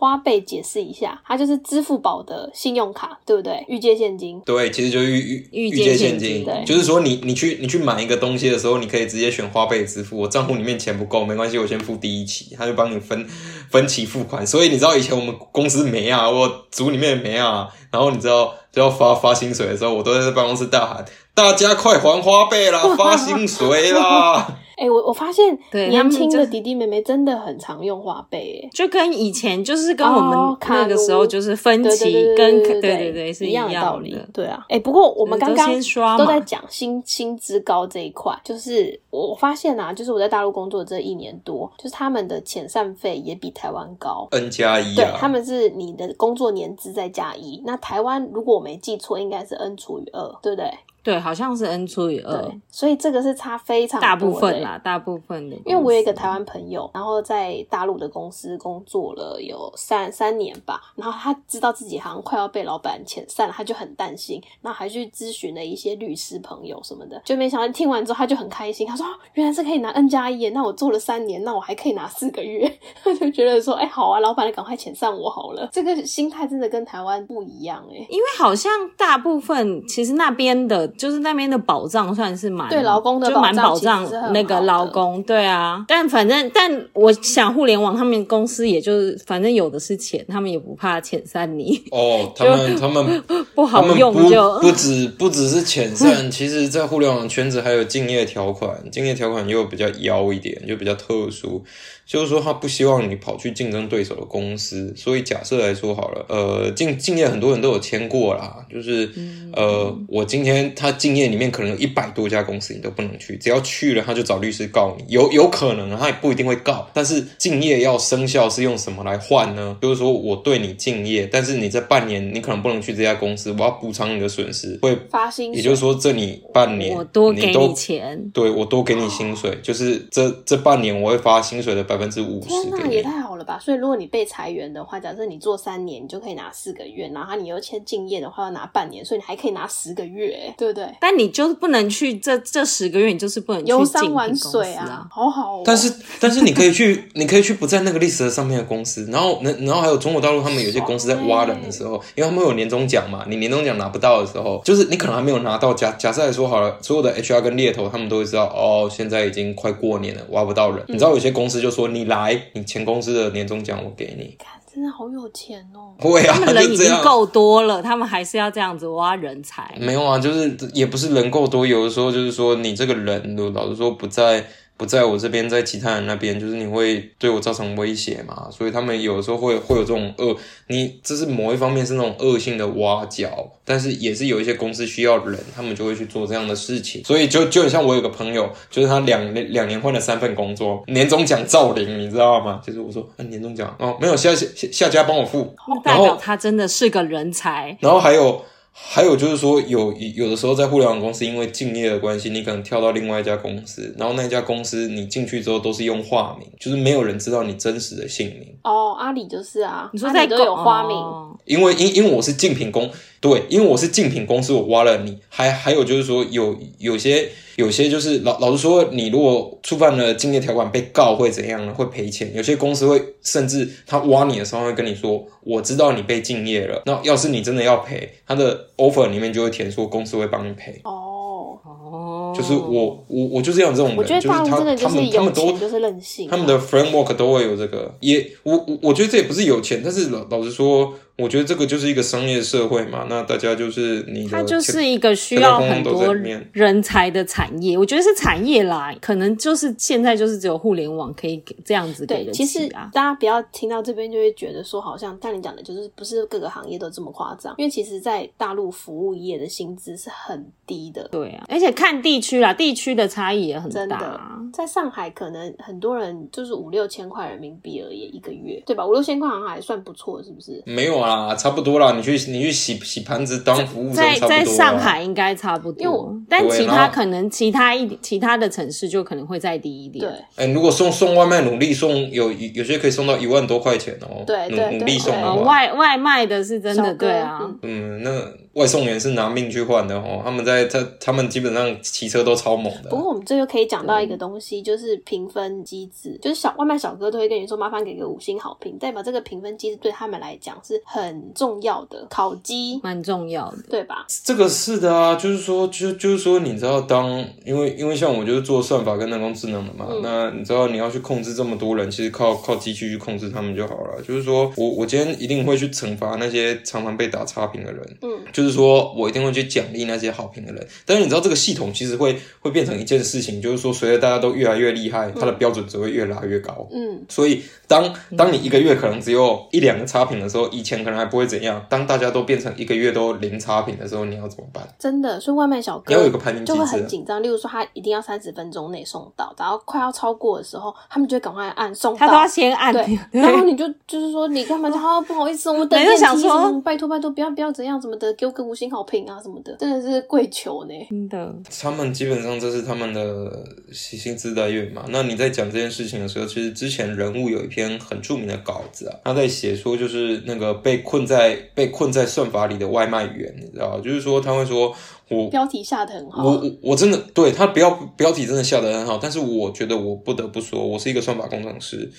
花呗解释一下，它就是支付宝的信用卡，对不对？预借现金。对，其实就是预预预借借现金现金对，就是说你你去你去买一个东西的时候，你可以直接选花呗支付。我账户里面钱不够，没关系，我先付第一期，他就帮你分 分期付款。所以你知道以前我们公司没啊，我组里面没啊，然后你知道就要发发薪水的时候，我都在办公室大喊：大家快还花呗啦，发薪水啦！哎、我我发现对年轻的弟弟妹妹真的很常用花呗，哎，就跟以前就是跟我哦们卡那个时候就是分对期跟对对对对是一样的的道理。对啊，哎、不过我们刚刚都在讲薪薪资高这一块，就是我发现啊，就是我在大陆工作这一年多，就是他们的遣散费也比台湾高。N 加一啊，对他们是你的工作年资再加一，那台湾如果我没记错，应该是 n 除以二，对不对？对，好像是 n 除以二对，，所以这个是差非常大部分啦，大部分的。因为我有一个台湾朋友，然后在大陆的公司工作了有三三年吧，然后他知道自己好像快要被老板遣散了，他就很担心，然后还去咨询了一些律师朋友什么的，就没想到听完之后他就很开心，他说、哦原来是可以拿 N 加一耶，那我做了三年，那我还可以拿四个月，他 就觉得说，哎、好啊，老板你赶快遣散我好了，这个心态真的跟台湾不一样哎。因为好像大部分其实那边的，就是那边的保障算是蛮对劳工的就蛮保障那个劳工，对啊。但反正，但我想互联网他们公司也就是反正有的是钱，他们也不怕遣散你，哦，他们 他们不好用就不不止不只是遣散，其实在互联网圈子还有竞业条款，竞业条款又比较妖一点，就比较特殊。就是说，他不希望你跑去竞争对手的公司，所以假设来说好了，呃，竞竞业很多人都有签过啦，就是、呃，我今天他竞业里面可能有一百多家公司，你都不能去，只要去了他就找律师告你，有有可能啊，他也不一定会告，但是竞业要生效是用什么来换呢？就是说我对你竞业，但是你这半年你可能不能去这家公司，我要补偿你的损失，会，发薪，也就是说这你半年我多给都你钱。对我多给你薪水，就是这这半年我会发薪水的百分之五十天呐，也。太好了吧！所以如果你被裁员的话，假设你做三年，你就可以拿四个月，然后你又签敬业的话要拿半年，所以你还可以拿十个月，哎对不对？但你就是不能去这这十个月，你就是不能去游山玩水啊。好好、哦。但是但是你可以去，你可以去不在那个 list 上面的公司，然后然然后还有中国大陆他们有些公司在挖人的时候，因为他们有年终奖嘛，你年终奖拿不到的时候，就是你可能还没有拿到。假假设来说好了，所有的 HR 跟猎头他们都会知道，哦，现在已经快过年了，挖不到人。你知道有些公司就说你来，你前公司的年终奖我给你。看真的好有钱哦。会啊，他们人。已经够多了，他们还是要这样子挖人才。没有啊，就是也不是人够多，有的时候就是说你这个人，老实说不在不在我这边，在其他人那边，就是你会对我造成威胁嘛，所以他们有的时候会会有这种恶，你这是某一方面是那种恶性的挖角，但是也是有一些公司需要人，他们就会去做这样的事情，所以就就很像我有个朋友，就是他两两年换了三份工作，年终奖照领，你知道吗？就是我说，啊、年终奖哦，没有下下下家帮我付，代然后表他真的是个人才。然后还有还有就是说，有有的时候在互联网公司，因为敬业的关系，你可能跳到另外一家公司，然后那家公司你进去之后都是用化名，就是没有人知道你真实的姓名，哦，阿里就是啊，你说在阿里都有花名，哦。因为因因为我是竞品公，对，因为我是竞品公司，我挖了你，还还有就是说有有些有些就是老老实说，你如果触犯了竞业条款被告会怎样呢？会赔钱，有些公司会甚至他挖你的时候会跟你说，我知道你被竞业了，那要是你真的要赔，他的 offer 里面就会填说公司会帮你赔。哦，就是我我我就是要这种人，我觉得大陆就是他真的就是他们他们都有钱就是任性啊，他们的 framework 都会有这个，也我我我觉得这也不是有钱，但是老老实说，我觉得这个就是一个商业社会嘛，那大家就是你的它就是一个需要很多人才的产业，我觉得是产业啦，可能就是现在就是只有互联网可以给这样子给对，其实。大家不要听到这边就会觉得说，好像像你讲的，就是不是各个行业都这么夸张，因为其实，在大陆服务业的薪资是很低的。对啊，而且看地区啦，地区的差异也很真的大啊。，在上海可能很多人就是五六千块人民币而已，一个月，对吧？五六千块好像还算不错，是不是？没有啊，差不多啦。你去你去洗洗盘子当服务生，在差不多啦在上海应该差不因为我多，但其他可能其他一其他的城市就可能会再低一点。对，哎、如果送送外卖，努力送有有些可以送到一万多块钱哦。对对对努力送的哦，话，外外卖的是真的，对啊，嗯嗯，那外送员是拿命去换的哦。他们在他他们基本上骑车都超猛的不。过我们这就可以讲到一个东西，就是评分机制，就是小外卖小哥都会跟你说，麻烦给个五星好评，代表这个评分机制对他们来讲是很重要的。烤鸡，蛮重要的。对吧？这个是的啊，就是说，就就是说，你知道当，因为因为像我就是做算法跟人工智能的嘛，嗯那你知道你要去控制这么多人，其实靠靠机器去控制他们就好了。就是说我我今天一定会去惩罚那些常常被打差评的人，嗯，就是说我一定会去奖励那些好评的人。但是你知道这个系统其实会会变成一件事情，就是说随着大家都越来越厉害，它的标准只会越拉越高。嗯，所以当当你一个月可能只有一两个差评的时候，以前可能还不会怎样。当大家都变成一个月都零差评的时候，你要怎么办？真的，所以外卖小哥你要有一个排名机就会。很紧张。例如说，他一定要三十分钟内送到，然后快要超过的时候，他们就会赶快按送到。他都要先按，对，然后你就就是说，你干嘛？啊，不好意思，我们等没有电梯什想说，拜托拜托，不要不要怎样怎么的，给我个五星好评啊什么的，真的是跪求呢。真的，他们基本上这是他们的薪资来源嘛。那你在讲这件事情的时候，其实之前人物有一篇很著名的稿子啊，他在写说就是那个被困在被困在算法里的外卖员，你知道吗，就是说他会说我标题下的很好，我我我真的对他标标题真的下得很好，但是我觉得我不得不说，我是一个算法工程师，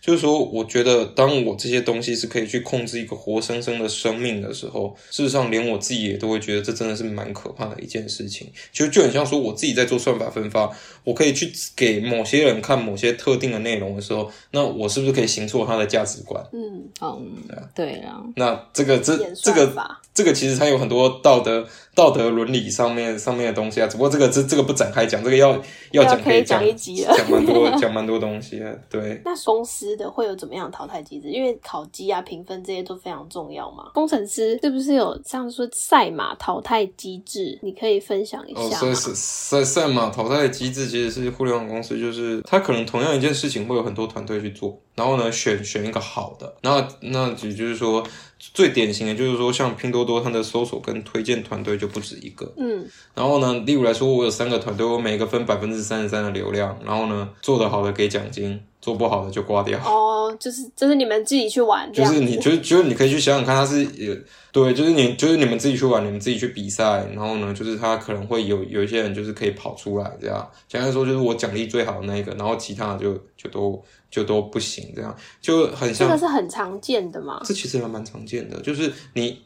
就是说，我觉得当我这些东西是可以去控制一个活生生的生命的时候，事实上连我自己也都会觉得这真的是蛮可怕的一件事情。其实就很像说我自己在做算法分发，我可以去给某些人看某些特定的内容的时候，那我是不是可以行错他的价值观？嗯，嗯，对啊，那这个这这个，这个其实它有很多道德道德伦理上面上面的东西啊，只不过这个这这个不展开讲，这个要要讲可以讲讲一集了讲蛮多讲蛮多东西啊，对。那公司的会有怎么样淘汰机制？因为考绩啊、评分这些都非常重要嘛。工程师是不是有像说赛马淘汰机制？你可以分享一哦，下哦？所以是赛赛马淘汰的机制其实是互联网公司，就是它可能同样一件事情会有很多团队去做，然后呢选选一个好的，那那也就是说最典型的就是说像拼多多它的搜索跟推荐团队就不止一个，嗯，然后呢，例如来说，我有三个团队，我每个分百分之三十三的流量，然后呢，做得好的给奖金，做不好的就挂掉。哦，就是就是你们自己去玩，就是你，就是就是你可以去想想看，他是也对，就是你就是你们自己去玩，你们自己去比赛，然后呢，就是他可能会有有一些人就是可以跑出来这样，简单说就是我奖励最好的那一个，然后其他的就就都就都不行，这样就很像这个是很常见的嘛。这其实还蛮常见的，就是你。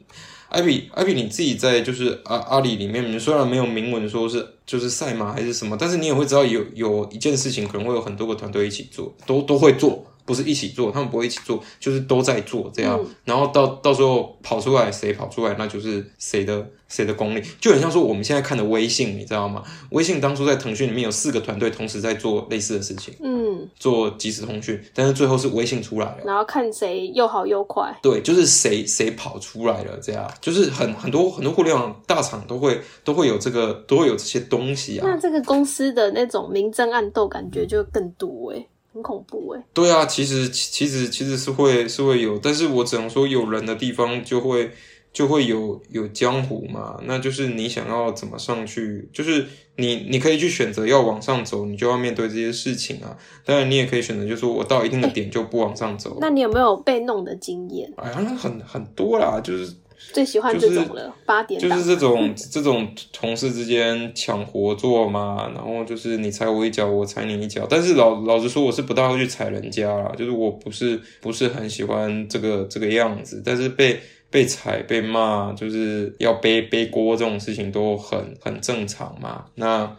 艾比，艾比，你自己在就是阿阿里里面，虽然没有明文说是就是赛马还是什么，但是你也会知道有有一件事情可能会有很多个团队一起做，都都会做，不是一起做，他们不会一起做，就是都在做这样，然后到到时候跑出来谁跑出来，那就是谁的谁的功力，就很像说我们现在看的微信，你知道吗？微信当初在腾讯里面有四个团队同时在做类似的事情，嗯，做即时通讯，但是最后是微信出来了。然后看谁又好又快。对，就是谁谁跑出来了，这样就是很很多很多互联网大厂都会都会有这个都会有这些东西啊。那这个公司的那种明争暗斗，感觉就更多哎、很恐怖哎、对啊，其实其其实其实是会是会有，但是我只能说有人的地方就会就会有有江湖嘛，那就是你想要怎么上去，就是你你可以去选择要往上走，你就要面对这些事情啊。当然你也可以选择，就是说我到一定的点就不往上走。那你有没有被弄的经验？哎呀，那很很多啦，就是最喜欢这种了，八点。就是这种这种同事之间抢活做嘛，然后就是你踩我一脚，我踩你一脚。但是老老实说，我是不大会去踩人家啦，就是我不是不是很喜欢这个这个样子。但是被被踩、被骂，就是要背背锅这种事情都很很正常嘛。那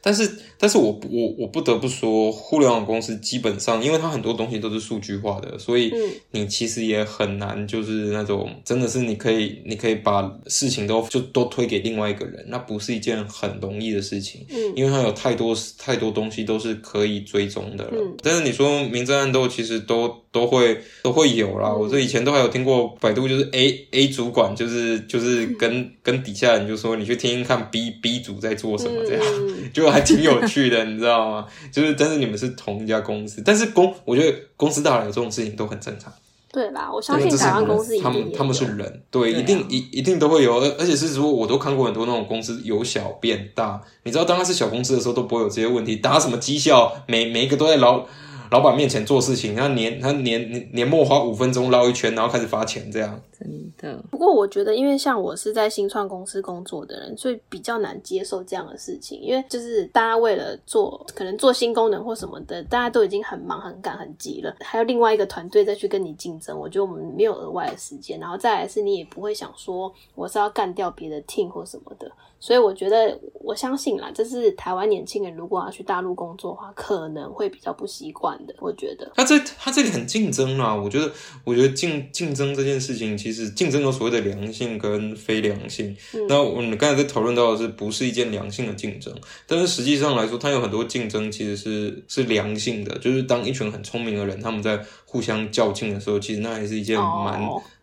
但是，但是我我我不得不说，互联网公司基本上，因为它很多东西都是数据化的，所以你其实也很难，就是那种真的是你可以你可以把事情都就都推给另外一个人，那不是一件很容易的事情。嗯，因为它有太多太多东西都是可以追踪的了。但是你说明争暗斗，其实都都会都会有啦。我这以前都还有听过百度，就是 A A 主管就是就是跟 跟底下人就说，你去听听看 B B 组在做什么，这样 就。还挺有趣的，你知道吗？就是，但是你们是同一家公司，但是公，我觉得公司大佬有这种事情都很正常。对吧，我相信台湾公司他们他们是人，对，一定一一定都会有，而而且是说，我都看过很多那种公司由小变大。你知道，当他是小公司的时候，都不会有这些问题，打什么绩效，每每一个都在老老板面前做事情，然后年他年年末花五分钟绕一圈，然后开始发钱，这样。真的。不过我觉得，因为像我是在新创公司工作的人，所以比较难接受这样的事情。因为就是大家为了做，可能做新功能或什么的，大家都已经很忙、很赶、很急了，还有另外一个团队再去跟你竞争，我觉得我们没有额外的时间。然后再来是，你也不会想说我是要干掉别的 team 或什么的。所以我觉得，我相信啦，这是台湾年轻人如果要去大陆工作的话，可能会比较不习惯的。我觉得他这他这里很竞争啊，我觉得我觉得竞竞争这件事情。其实竞争有所谓的良性跟非良性，那我们刚才在讨论到的是不是一件良性的竞争？但是实际上来说，它有很多竞争其实是是良性的，就是当一群很聪明的人他们在互相较劲的时候，其实那还是一件蛮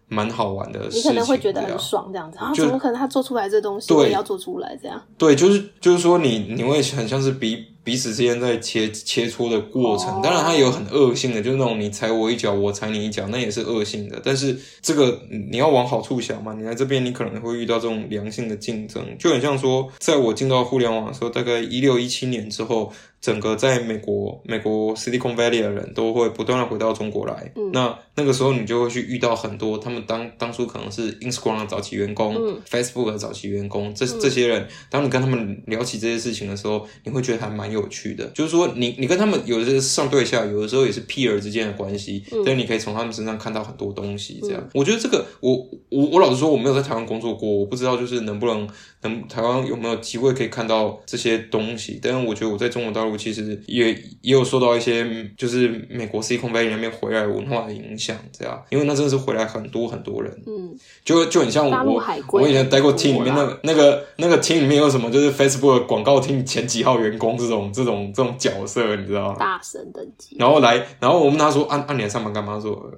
蛮好玩的。你可能会觉得很爽，这样子啊？怎么可能他做出来这东西，我也要做出来这样？对，就是就是说，你你会很像是比。彼此之间在切切磋的过程，当然它有很恶性的，就是那种你踩我一脚，我踩你一脚，那也是恶性的。但是这个你要往好处想嘛，你来这边你可能会遇到这种良性的竞争，就很像说，在我进到互联网的时候，大概一六一七年之后。整个在美国，美国 Silicon Valley 的人都会不断的回到中国来。那那个时候，你就会去遇到很多他们当当初可能是 Instagram 的早期员工，Facebook 的早期员工。这这些人，当你跟他们聊起这些事情的时候，你会觉得还蛮有趣的。就是说，你你跟他们有的是上对下，有的时候也是 peer 之间的关系。但你可以从他们身上看到很多东西。这样，我觉得这个，我我我老实说，我没有在台湾工作过，我不知道就是能不能能。台湾有没有机会可以看到这些东西？但是我觉得我在中国大陆其实也也有受到一些，就是美国 C 空 V 那边回来文化的影响，这样，因为那真的是回来很多很多人，嗯，就就很像我，我以前待过 team 里面那个那个那个 team 里面有什么，就是 Facebook 广告厅前几号员工这种这种这种角色，你知道吗？大神等级。然后来，然后我问他说：“按按年上班干嘛？”说。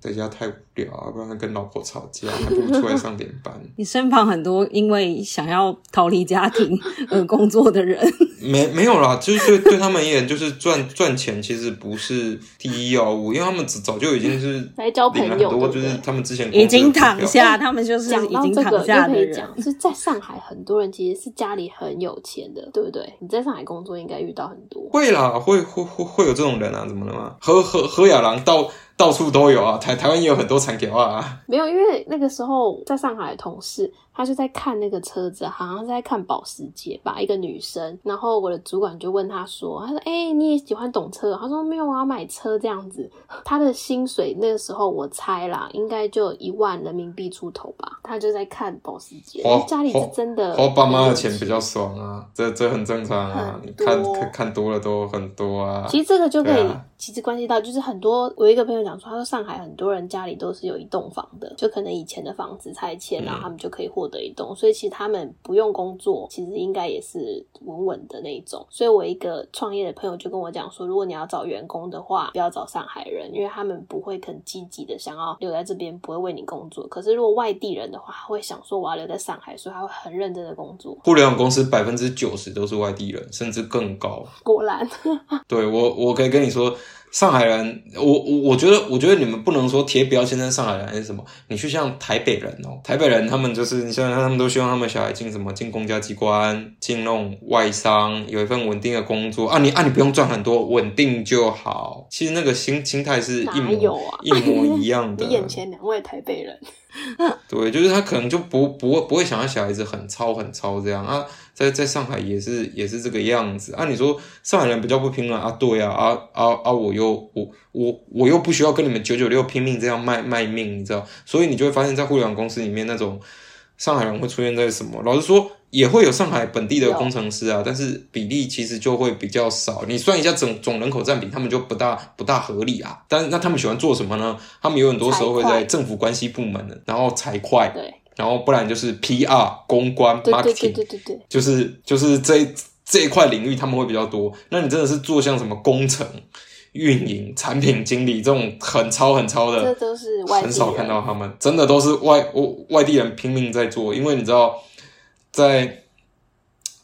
在家太无聊啊，不然跟老婆吵架，还不如出来上点班。你身旁很多因为想要逃离家庭 而工作的人，没没有啦，就是对对他们而言，就是赚赚钱其实不是第一要务，因为他们早早就已经是来交朋友，就是他们之前已经躺下，他们就是已经躺下的人。是在上海，很多人其实是家里很有钱的，对不对？你在上海工作应该遇到很多，会啦，会会会会有这种人啊？怎么了吗？何何何亚郎到。到处都有啊，台台湾也有很多残条啊。没有，因为那个时候在上海的同事。他就在看那个车子，好像是在看保时捷吧，一个女生。然后我的主管就问他说：“他说，哎，你也喜欢懂车？”他说：“没有我要，买车这样子。”他的薪水那个时候我猜啦，应该就一万人民币出头吧。他就在看保时捷，家里是真的花爸妈的钱比较爽啊，这这很正常啊。你看看看多了都很多啊。其实这个就可以，其实关系到就是很多。我一个朋友讲说，他说上海很多人家里都是有一栋房的，就可能以前的房子拆迁，然后他们就可以获。的一栋，所以其实他们不用工作，其实应该也是稳稳的那一种。所以我一个创业的朋友就跟我讲说，如果你要找员工的话，不要找上海人，因为他们不会很积极的想要留在这边，不会为你工作。可是如果外地人的话，他会想说我要留在上海，所以他会很认真的工作。互联网公司百分之九十都是外地人，甚至更高。果然，对我我可以跟你说。上海人，我我我觉得，我觉得你们不能说贴标签在上海人还是什么。你去像台北人哦，台北人他们就是，你想想，他们都希望他们小孩进什么，进公家机关，进那种外商，有一份稳定的工作啊。你啊，你不用赚很多，稳定就好。其实那个心心态是一模一模一样的。你眼前两位台北人。对，就是他可能就不不会不会想要小孩子很糙很糙这样啊，在在上海也是也是这个样子啊。你说上海人比较不拼了啊？对啊，啊啊啊！我又我我我又不需要跟你们九九六拼命这样卖卖命，你知道？所以你就会发现在互联网公司里面那种上海人会出现在什么？老实说。也会有上海本地的工程师啊，但是比例其实就会比较少。你算一下总总人口占比，他们就不大不大合理啊。但那他们喜欢做什么呢？他们有很多时候会在政府关系部门，然后财会，对，然后不然就是 PR 公关 marketing，对对对，就是就是这这一块领域他们会比较多。那你真的是做像什么工程、运营、产品经理这种很超很超的，这都是外很少看到他们，真的都是外外地人拼命在做，因为你知道。在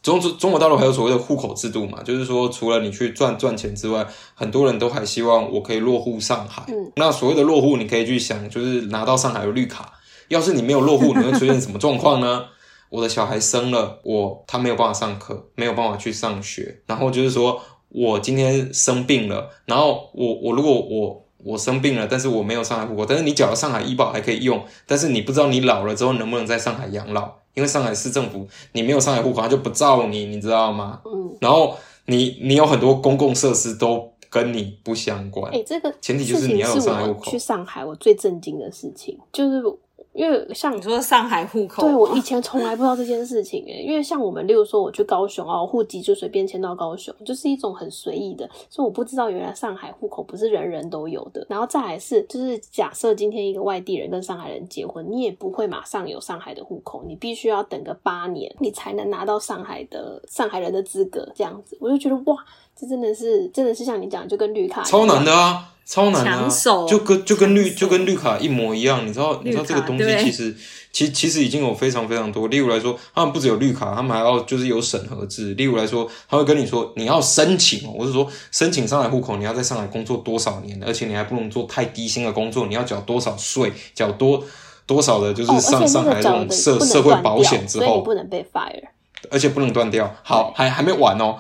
中中中国大陆还有所谓的户口制度嘛？就是说，除了你去赚赚钱之外，很多人都还希望我可以落户上海。那所谓的落户，你可以去想，就是拿到上海的绿卡。要是你没有落户，你会出现什么状况呢？我的小孩生了，我他没有办法上课，没有办法去上学。然后就是说我今天生病了，然后我我如果我我生病了，但是我没有上海户口，但是你缴了上海医保还可以用，但是你不知道你老了之后能不能在上海养老。因为上海市政府，你没有上海户口，他就不照你，你知道吗？嗯。然后你你有很多公共设施都跟你不相关。哎，这个前提就是你要有上海户口。去上海，我最震惊的事情就是。因为像你说上海户口，对我以前从来不知道这件事情诶。因为像我们，例如说我去高雄啊，户籍就随便迁到高雄，就是一种很随意的。所以我不知道原来上海户口不是人人都有的。然后再来是，就是假设今天一个外地人跟上海人结婚，你也不会马上有上海的户口，你必须要等个八年，你才能拿到上海的上海人的资格。这样子，我就觉得哇，这真的是真的是像你讲，就跟绿卡超难的啊。超难啊！就跟就跟绿就跟绿卡一模一样，你知道你知道这个东西其实其其实已经有非常非常多。例如来说，他们不只有绿卡，他们还要就是有审核制。例如来说，他会跟你说你要申请，我是说申请上海户口，你要在上海工作多少年，而且你还不能做太低薪的工作，你要缴多少税，缴多多少的就是上上海这种社社会保险之后，不能被 fire，而且不能断掉。好，还还没完哦。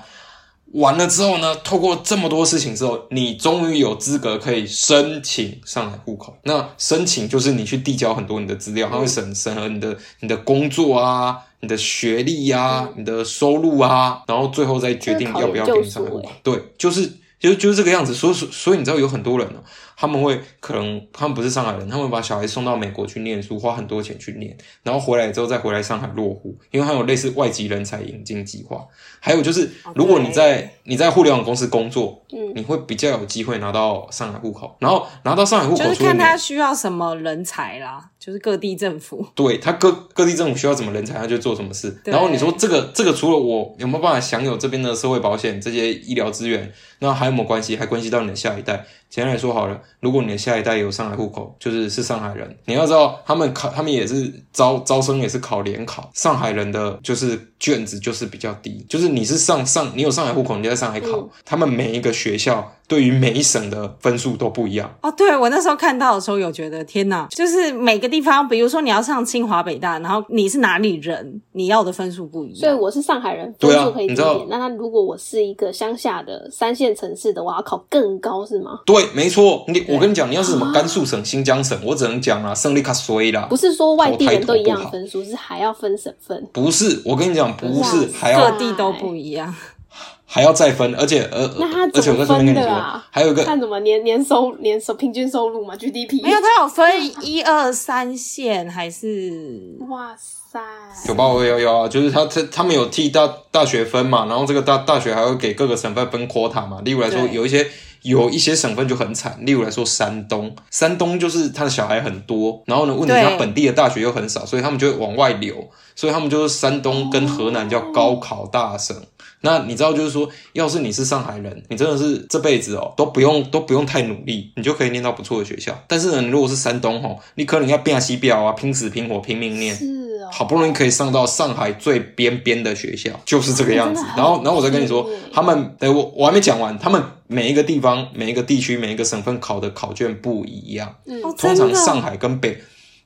完了之后呢？透过这么多事情之后，你终于有资格可以申请上海户口。那申请就是你去递交很多你的资料，他会审审核你的你的工作啊、你的学历呀、你的收入啊，然后最后再决定要不要给你上海户口。对，就是就就是这个样子。所以所以你知道有很多人呢。他们会可能他们不是上海人，他们把小孩送到美国去念书，花很多钱去念，然后回来之后再回来上海落户，因为他有类似外籍人才引进计划。还有就是，如果你在你在互联网公司工作，嗯，你会比较有机会拿到上海户口。然后拿到上海户口，就是看他需要什么人才啦，就是各地政府对他各各地政府需要什么人才，他就做什么事。然后你说这个这个除了我有没有办法享有这边的社会保险这些医疗资源，那还有没有关系？还关系到你的下一代。简单来说好了，如果你的下一代有上海户口，就是是上海人，你要知道他们考，他们也是招招生也是考联考，上海人的就是卷子就是比较低，就是你是上上你有上海户口，你在上海考，他们每一个学校。对于每一省的分数都不一样哦。对我那时候看到的时候，有觉得天哪，就是每个地方，比如说你要上清华北大，然后你是哪里人，你要的分数不一样。所以我是上海人，分数可以低一点。那他如果我是一个乡下的三线城市的，我要考更高是吗？对，没错。你我跟你讲，你要是什么甘肃省、新疆省，我只能讲啊，胜利卡衰啦。不是说外地人都一样分数，是还要分省份。不是，我跟你讲，不是，还要各地都不一样。还要再分，而且呃，那他怎么分的啊？还有一个看什么年年收年收平均收入嘛？GDP 没有，他有分一二三线还是？哇塞！九八五幺幺啊，就是他他他们有替大大学分嘛，然后这个大大学还会给各个省份分 quota 嘛。例如来说，有一些有一些省份就很惨，例如来说山东，山东就是他的小孩很多，然后呢，问题他本地的大学又很少，所以他们就会往外流，所以他们就是山东跟河南叫高考大省。那你知道，就是说，要是你是上海人，你真的是这辈子哦都不用都不用太努力，你就可以念到不错的学校。但是呢，你如果是山东哦，你可能要变西表啊，拼死拼活拼命念，是哦，好不容易可以上到上海最边边的学校，就是这个样子。然后，然后我再跟你说，他们，哎，我我还没讲完，他们每一个地方、每一个地区、每一个省份考的考卷不一样。嗯，通常上海跟北，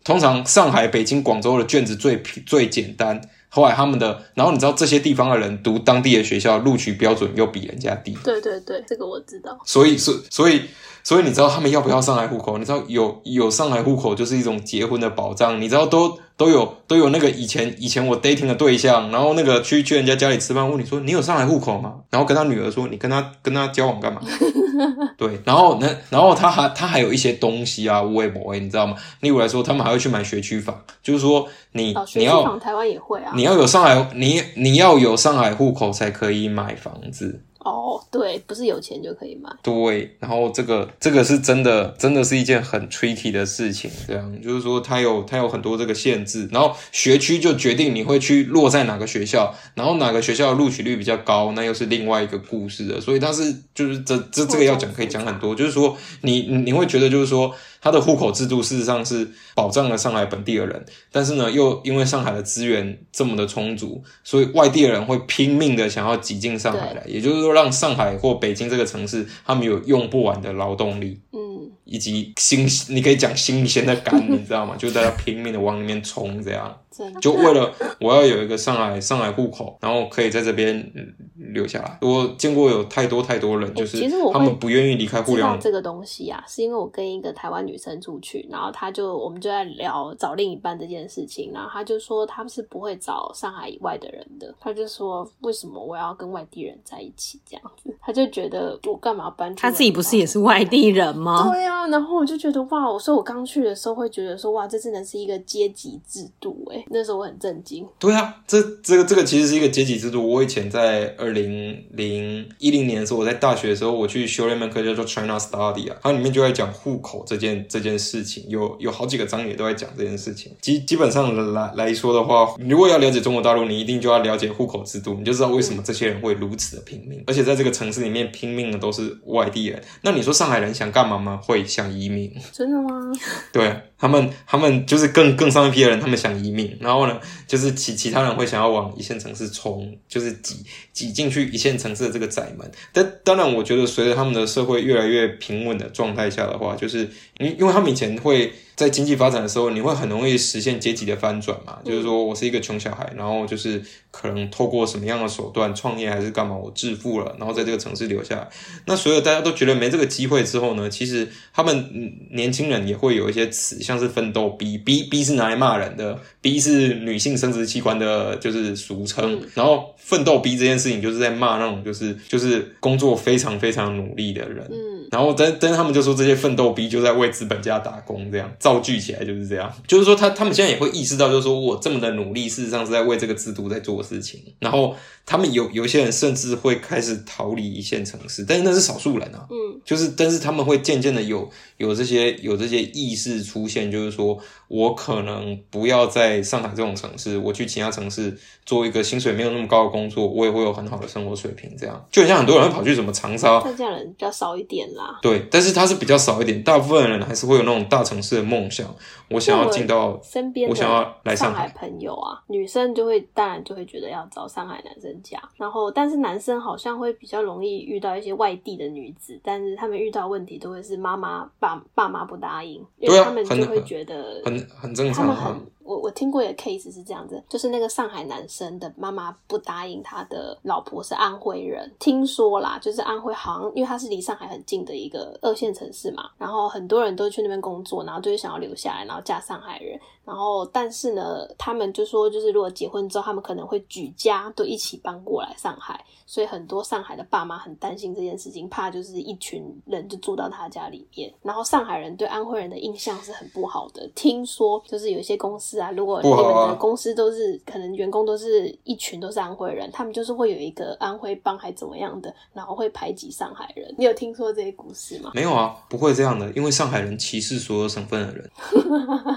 通常上海、北京、广州的卷子最最简单。后来他们的，然后你知道这些地方的人读当地的学校，录取标准又比人家低。对对对，这个我知道。所以所所以所以你知道他们要不要上海户口？你知道有有上海户口就是一种结婚的保障，你知道都都有都有那个以前以前我 dating 的对象，然后那个去去人家家里吃饭，问你说你有上海户口吗？然后跟他女儿说你跟他跟他交往干嘛？对，然后那然后他还他还有一些东西啊，微博你知道吗？例如来说，他们还会去买学区房，就是说你哦，你要台湾也会啊。你要有上海你你要有上海户口才可以买房子。哦，对，不是有钱就可以买。对，然后这个这个是真的，真的是一件很 tricky 的事情。这样就是说，它有它有很多这个限制，然后学区就决定你会去落在哪个学校，然后哪个学校的录取率比较高，那又是另外一个故事了。所以它是就是这这这个要讲可以讲很多，就是说你你你会觉得就是说。它的户口制度事实上是保障了上海本地的人，但是呢，又因为上海的资源这么的充足，所以外地的人会拼命的想要挤进上海来，也就是说，让上海或北京这个城市，他们有用不完的劳动力，嗯，以及新，你可以讲新鲜的感，你知道吗？就大家拼命的往里面冲，这样，就为了我要有一个上海上海户口，然后可以在这边嗯留下来。我见过有太多太多人，就是其实我他们不愿意离开互知联网这个东西啊，是因为我跟一个台湾女生出去，然后她就我们就在聊找另一半这件事情，然后她就说她是不会找上海以外的人的，她就说为什么我要跟外地人在一起这样子，她就觉得我干嘛要搬出他自己不是也是？是外地人吗？对啊，然后我就觉得哇，我说我刚去的时候会觉得说哇，这真的是一个阶级制度哎，那时候我很震惊。对啊，这这个这个其实是一个阶级制度。我以前在二零零一零年的时候，我在大学的时候，我去修了一门课叫做 China Study 啊，它里面就在讲户口这件这件事情，有有好几个章节都在讲这件事情。基基本上来来说的话，如果要了解中国大陆，你一定就要了解户口制度，你就知道为什么这些人会如此的拼命，而且在这个城市里面拼命的都是外地人。那你说上海人想干嘛吗？会想移民。真的吗？对他们，他们就是更更上一批的人，他们想移民，然后呢，就是其其他人会想要往一线城市冲，就是挤挤进去一线城市的这个窄门。但当然，我觉得随着他们的社会越来越平稳的状态下的话，就是因因为他们以前会在经济发展的时候，你会很容易实现阶级的翻转嘛，就是说我是一个穷小孩，然后就是可能透过什么样的手段创业还是干嘛，我致富了，然后在这个城市留下来。那所有大家都觉得没这个机会之后呢，其实他们嗯年轻人也会有一些词，像是奋斗逼逼逼是拿来骂人的，逼是女性生殖器官的，就是俗称。然后奋斗逼这件事情就是在骂那种就是就是工作非常非常努力的人。嗯，然后但但是他们就说这些奋斗逼就在为资本家打工，这样造句起来就是这样，就是说他他们现在也会意识到，就是说我这么的努力，事实上是在为这个制度在做事情。然后他们有有些人甚至会开始逃离一线城市，但是那是少数人啊。嗯，就是但是他们会渐渐的有有这些有这些意识出现，就是说我可能不要在上海这种城市，我去其他城市做一个薪水没有那么高的工作，我也会有很好的生活水平。这样就很像很多人会跑去什么长沙，但这样的人比较少一点对，但是它是比较少一点，大部分人还是会有那种大城市的梦想，我想要进到身边我想要来的上海。朋友啊，女生就会当然就会觉得要找上海男生嫁，然后但是男生好像会比较容易遇到一些外地的女子，但是他们遇到问题都会是妈妈爸爸妈不答应，因为他们就会觉得很很正常啊他们很。我我听过一个 case 是这样子，就是那个上海男生的妈妈不答应他的老婆是安徽人，听说啦，就是安徽好像因为他是离上海很近的一个二线城市嘛，然后很多人都去那边工作，然后就是想要留下来，然后嫁上海人，然后但是呢，他们就说就是如果结婚之后，他们可能会举家都一起搬过来上海，所以很多上海的爸妈很担心这件事情，怕就是一群人就住到他家里面，然后上海人对安徽人的印象是很不好的。听说就是有一些公司啊，如果你们的公司都是可能员工都是一群都是安徽人，他们就是会有一个安徽帮还怎么样的，然后会排挤上海人。你有听说这些故事吗？没有啊，不会这样的，因为上海人歧视所有省份的人。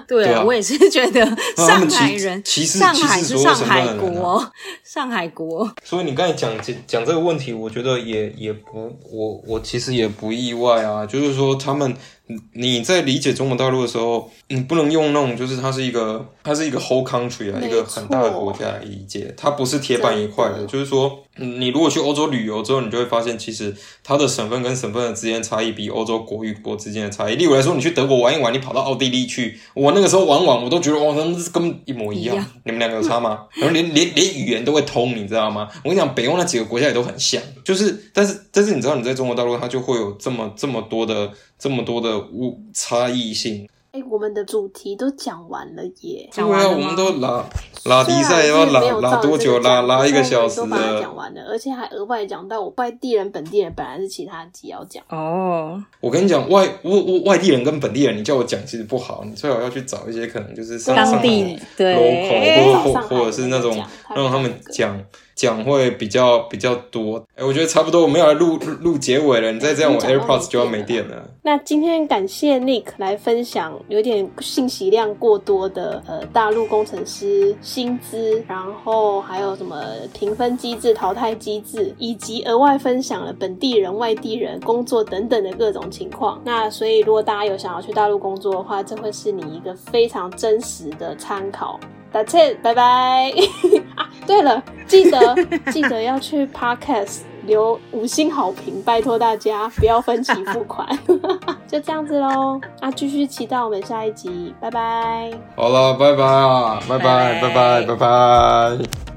对 对啊我也是觉得上海人，其实上海是上海的人上海国。所以你刚才讲讲讲这个问题，我觉得也也不，我我其实也不意外啊。就是说，他们你你在理解中国大陆的时候，你不能用那种就是它是一个它是一个 whole country 啊，一个很大的国家来理解，它不是铁板一块的。就是说，嗯你如果去欧洲旅游之后，你就会发现，其实它的省份跟省份的之间的差异比欧洲国与国之间的差异。例如来说，你去德国玩一玩，你跑到奥地利去，我那个时候玩玩，我都觉得哇，他们是根本一模一样。一样你们两个有差吗？然后连连连语言都会通，你知道吗？我跟你讲，北欧那几个国家也都很像，就是但是但是你知道，你在中国大陆，它就会有这么这么多的这么多的物差异性。哎、我们的主题都讲完了耶。对啊，讲完了我们都拉拉比赛要拉拉多久？拉拉一个小时都把讲。完了，而且还额外讲到我外地人、本地人本来是其他集要讲。哦，我跟你讲，外我我外地人跟本地人，你叫我讲其实不好，你最好要去找一些可能就是上当地对 local 或或或者是那种让他们讲讲会比较比较多。哎，我觉得差不多，我们要来录录录结尾了。你再这样，我 AirPods 就要没没电了电了。那今天感谢 Nick 来分享有点信息量过多的呃大陆工程师薪资，然后还有什么评分机制、淘汰机制，以及额外分享了本地人、外地人工作等等的各种情况。那所以如果大家有想要去大陆工作的话，这会是你一个非常真实的参考。That's it，拜拜。啊，对了，记得 记得要去 Podcast 留五星好评，拜托大家不要分期付款。就这样子喽，那继续期待我们下一集，拜拜。好了，拜拜啊，拜拜，拜拜拜，拜拜。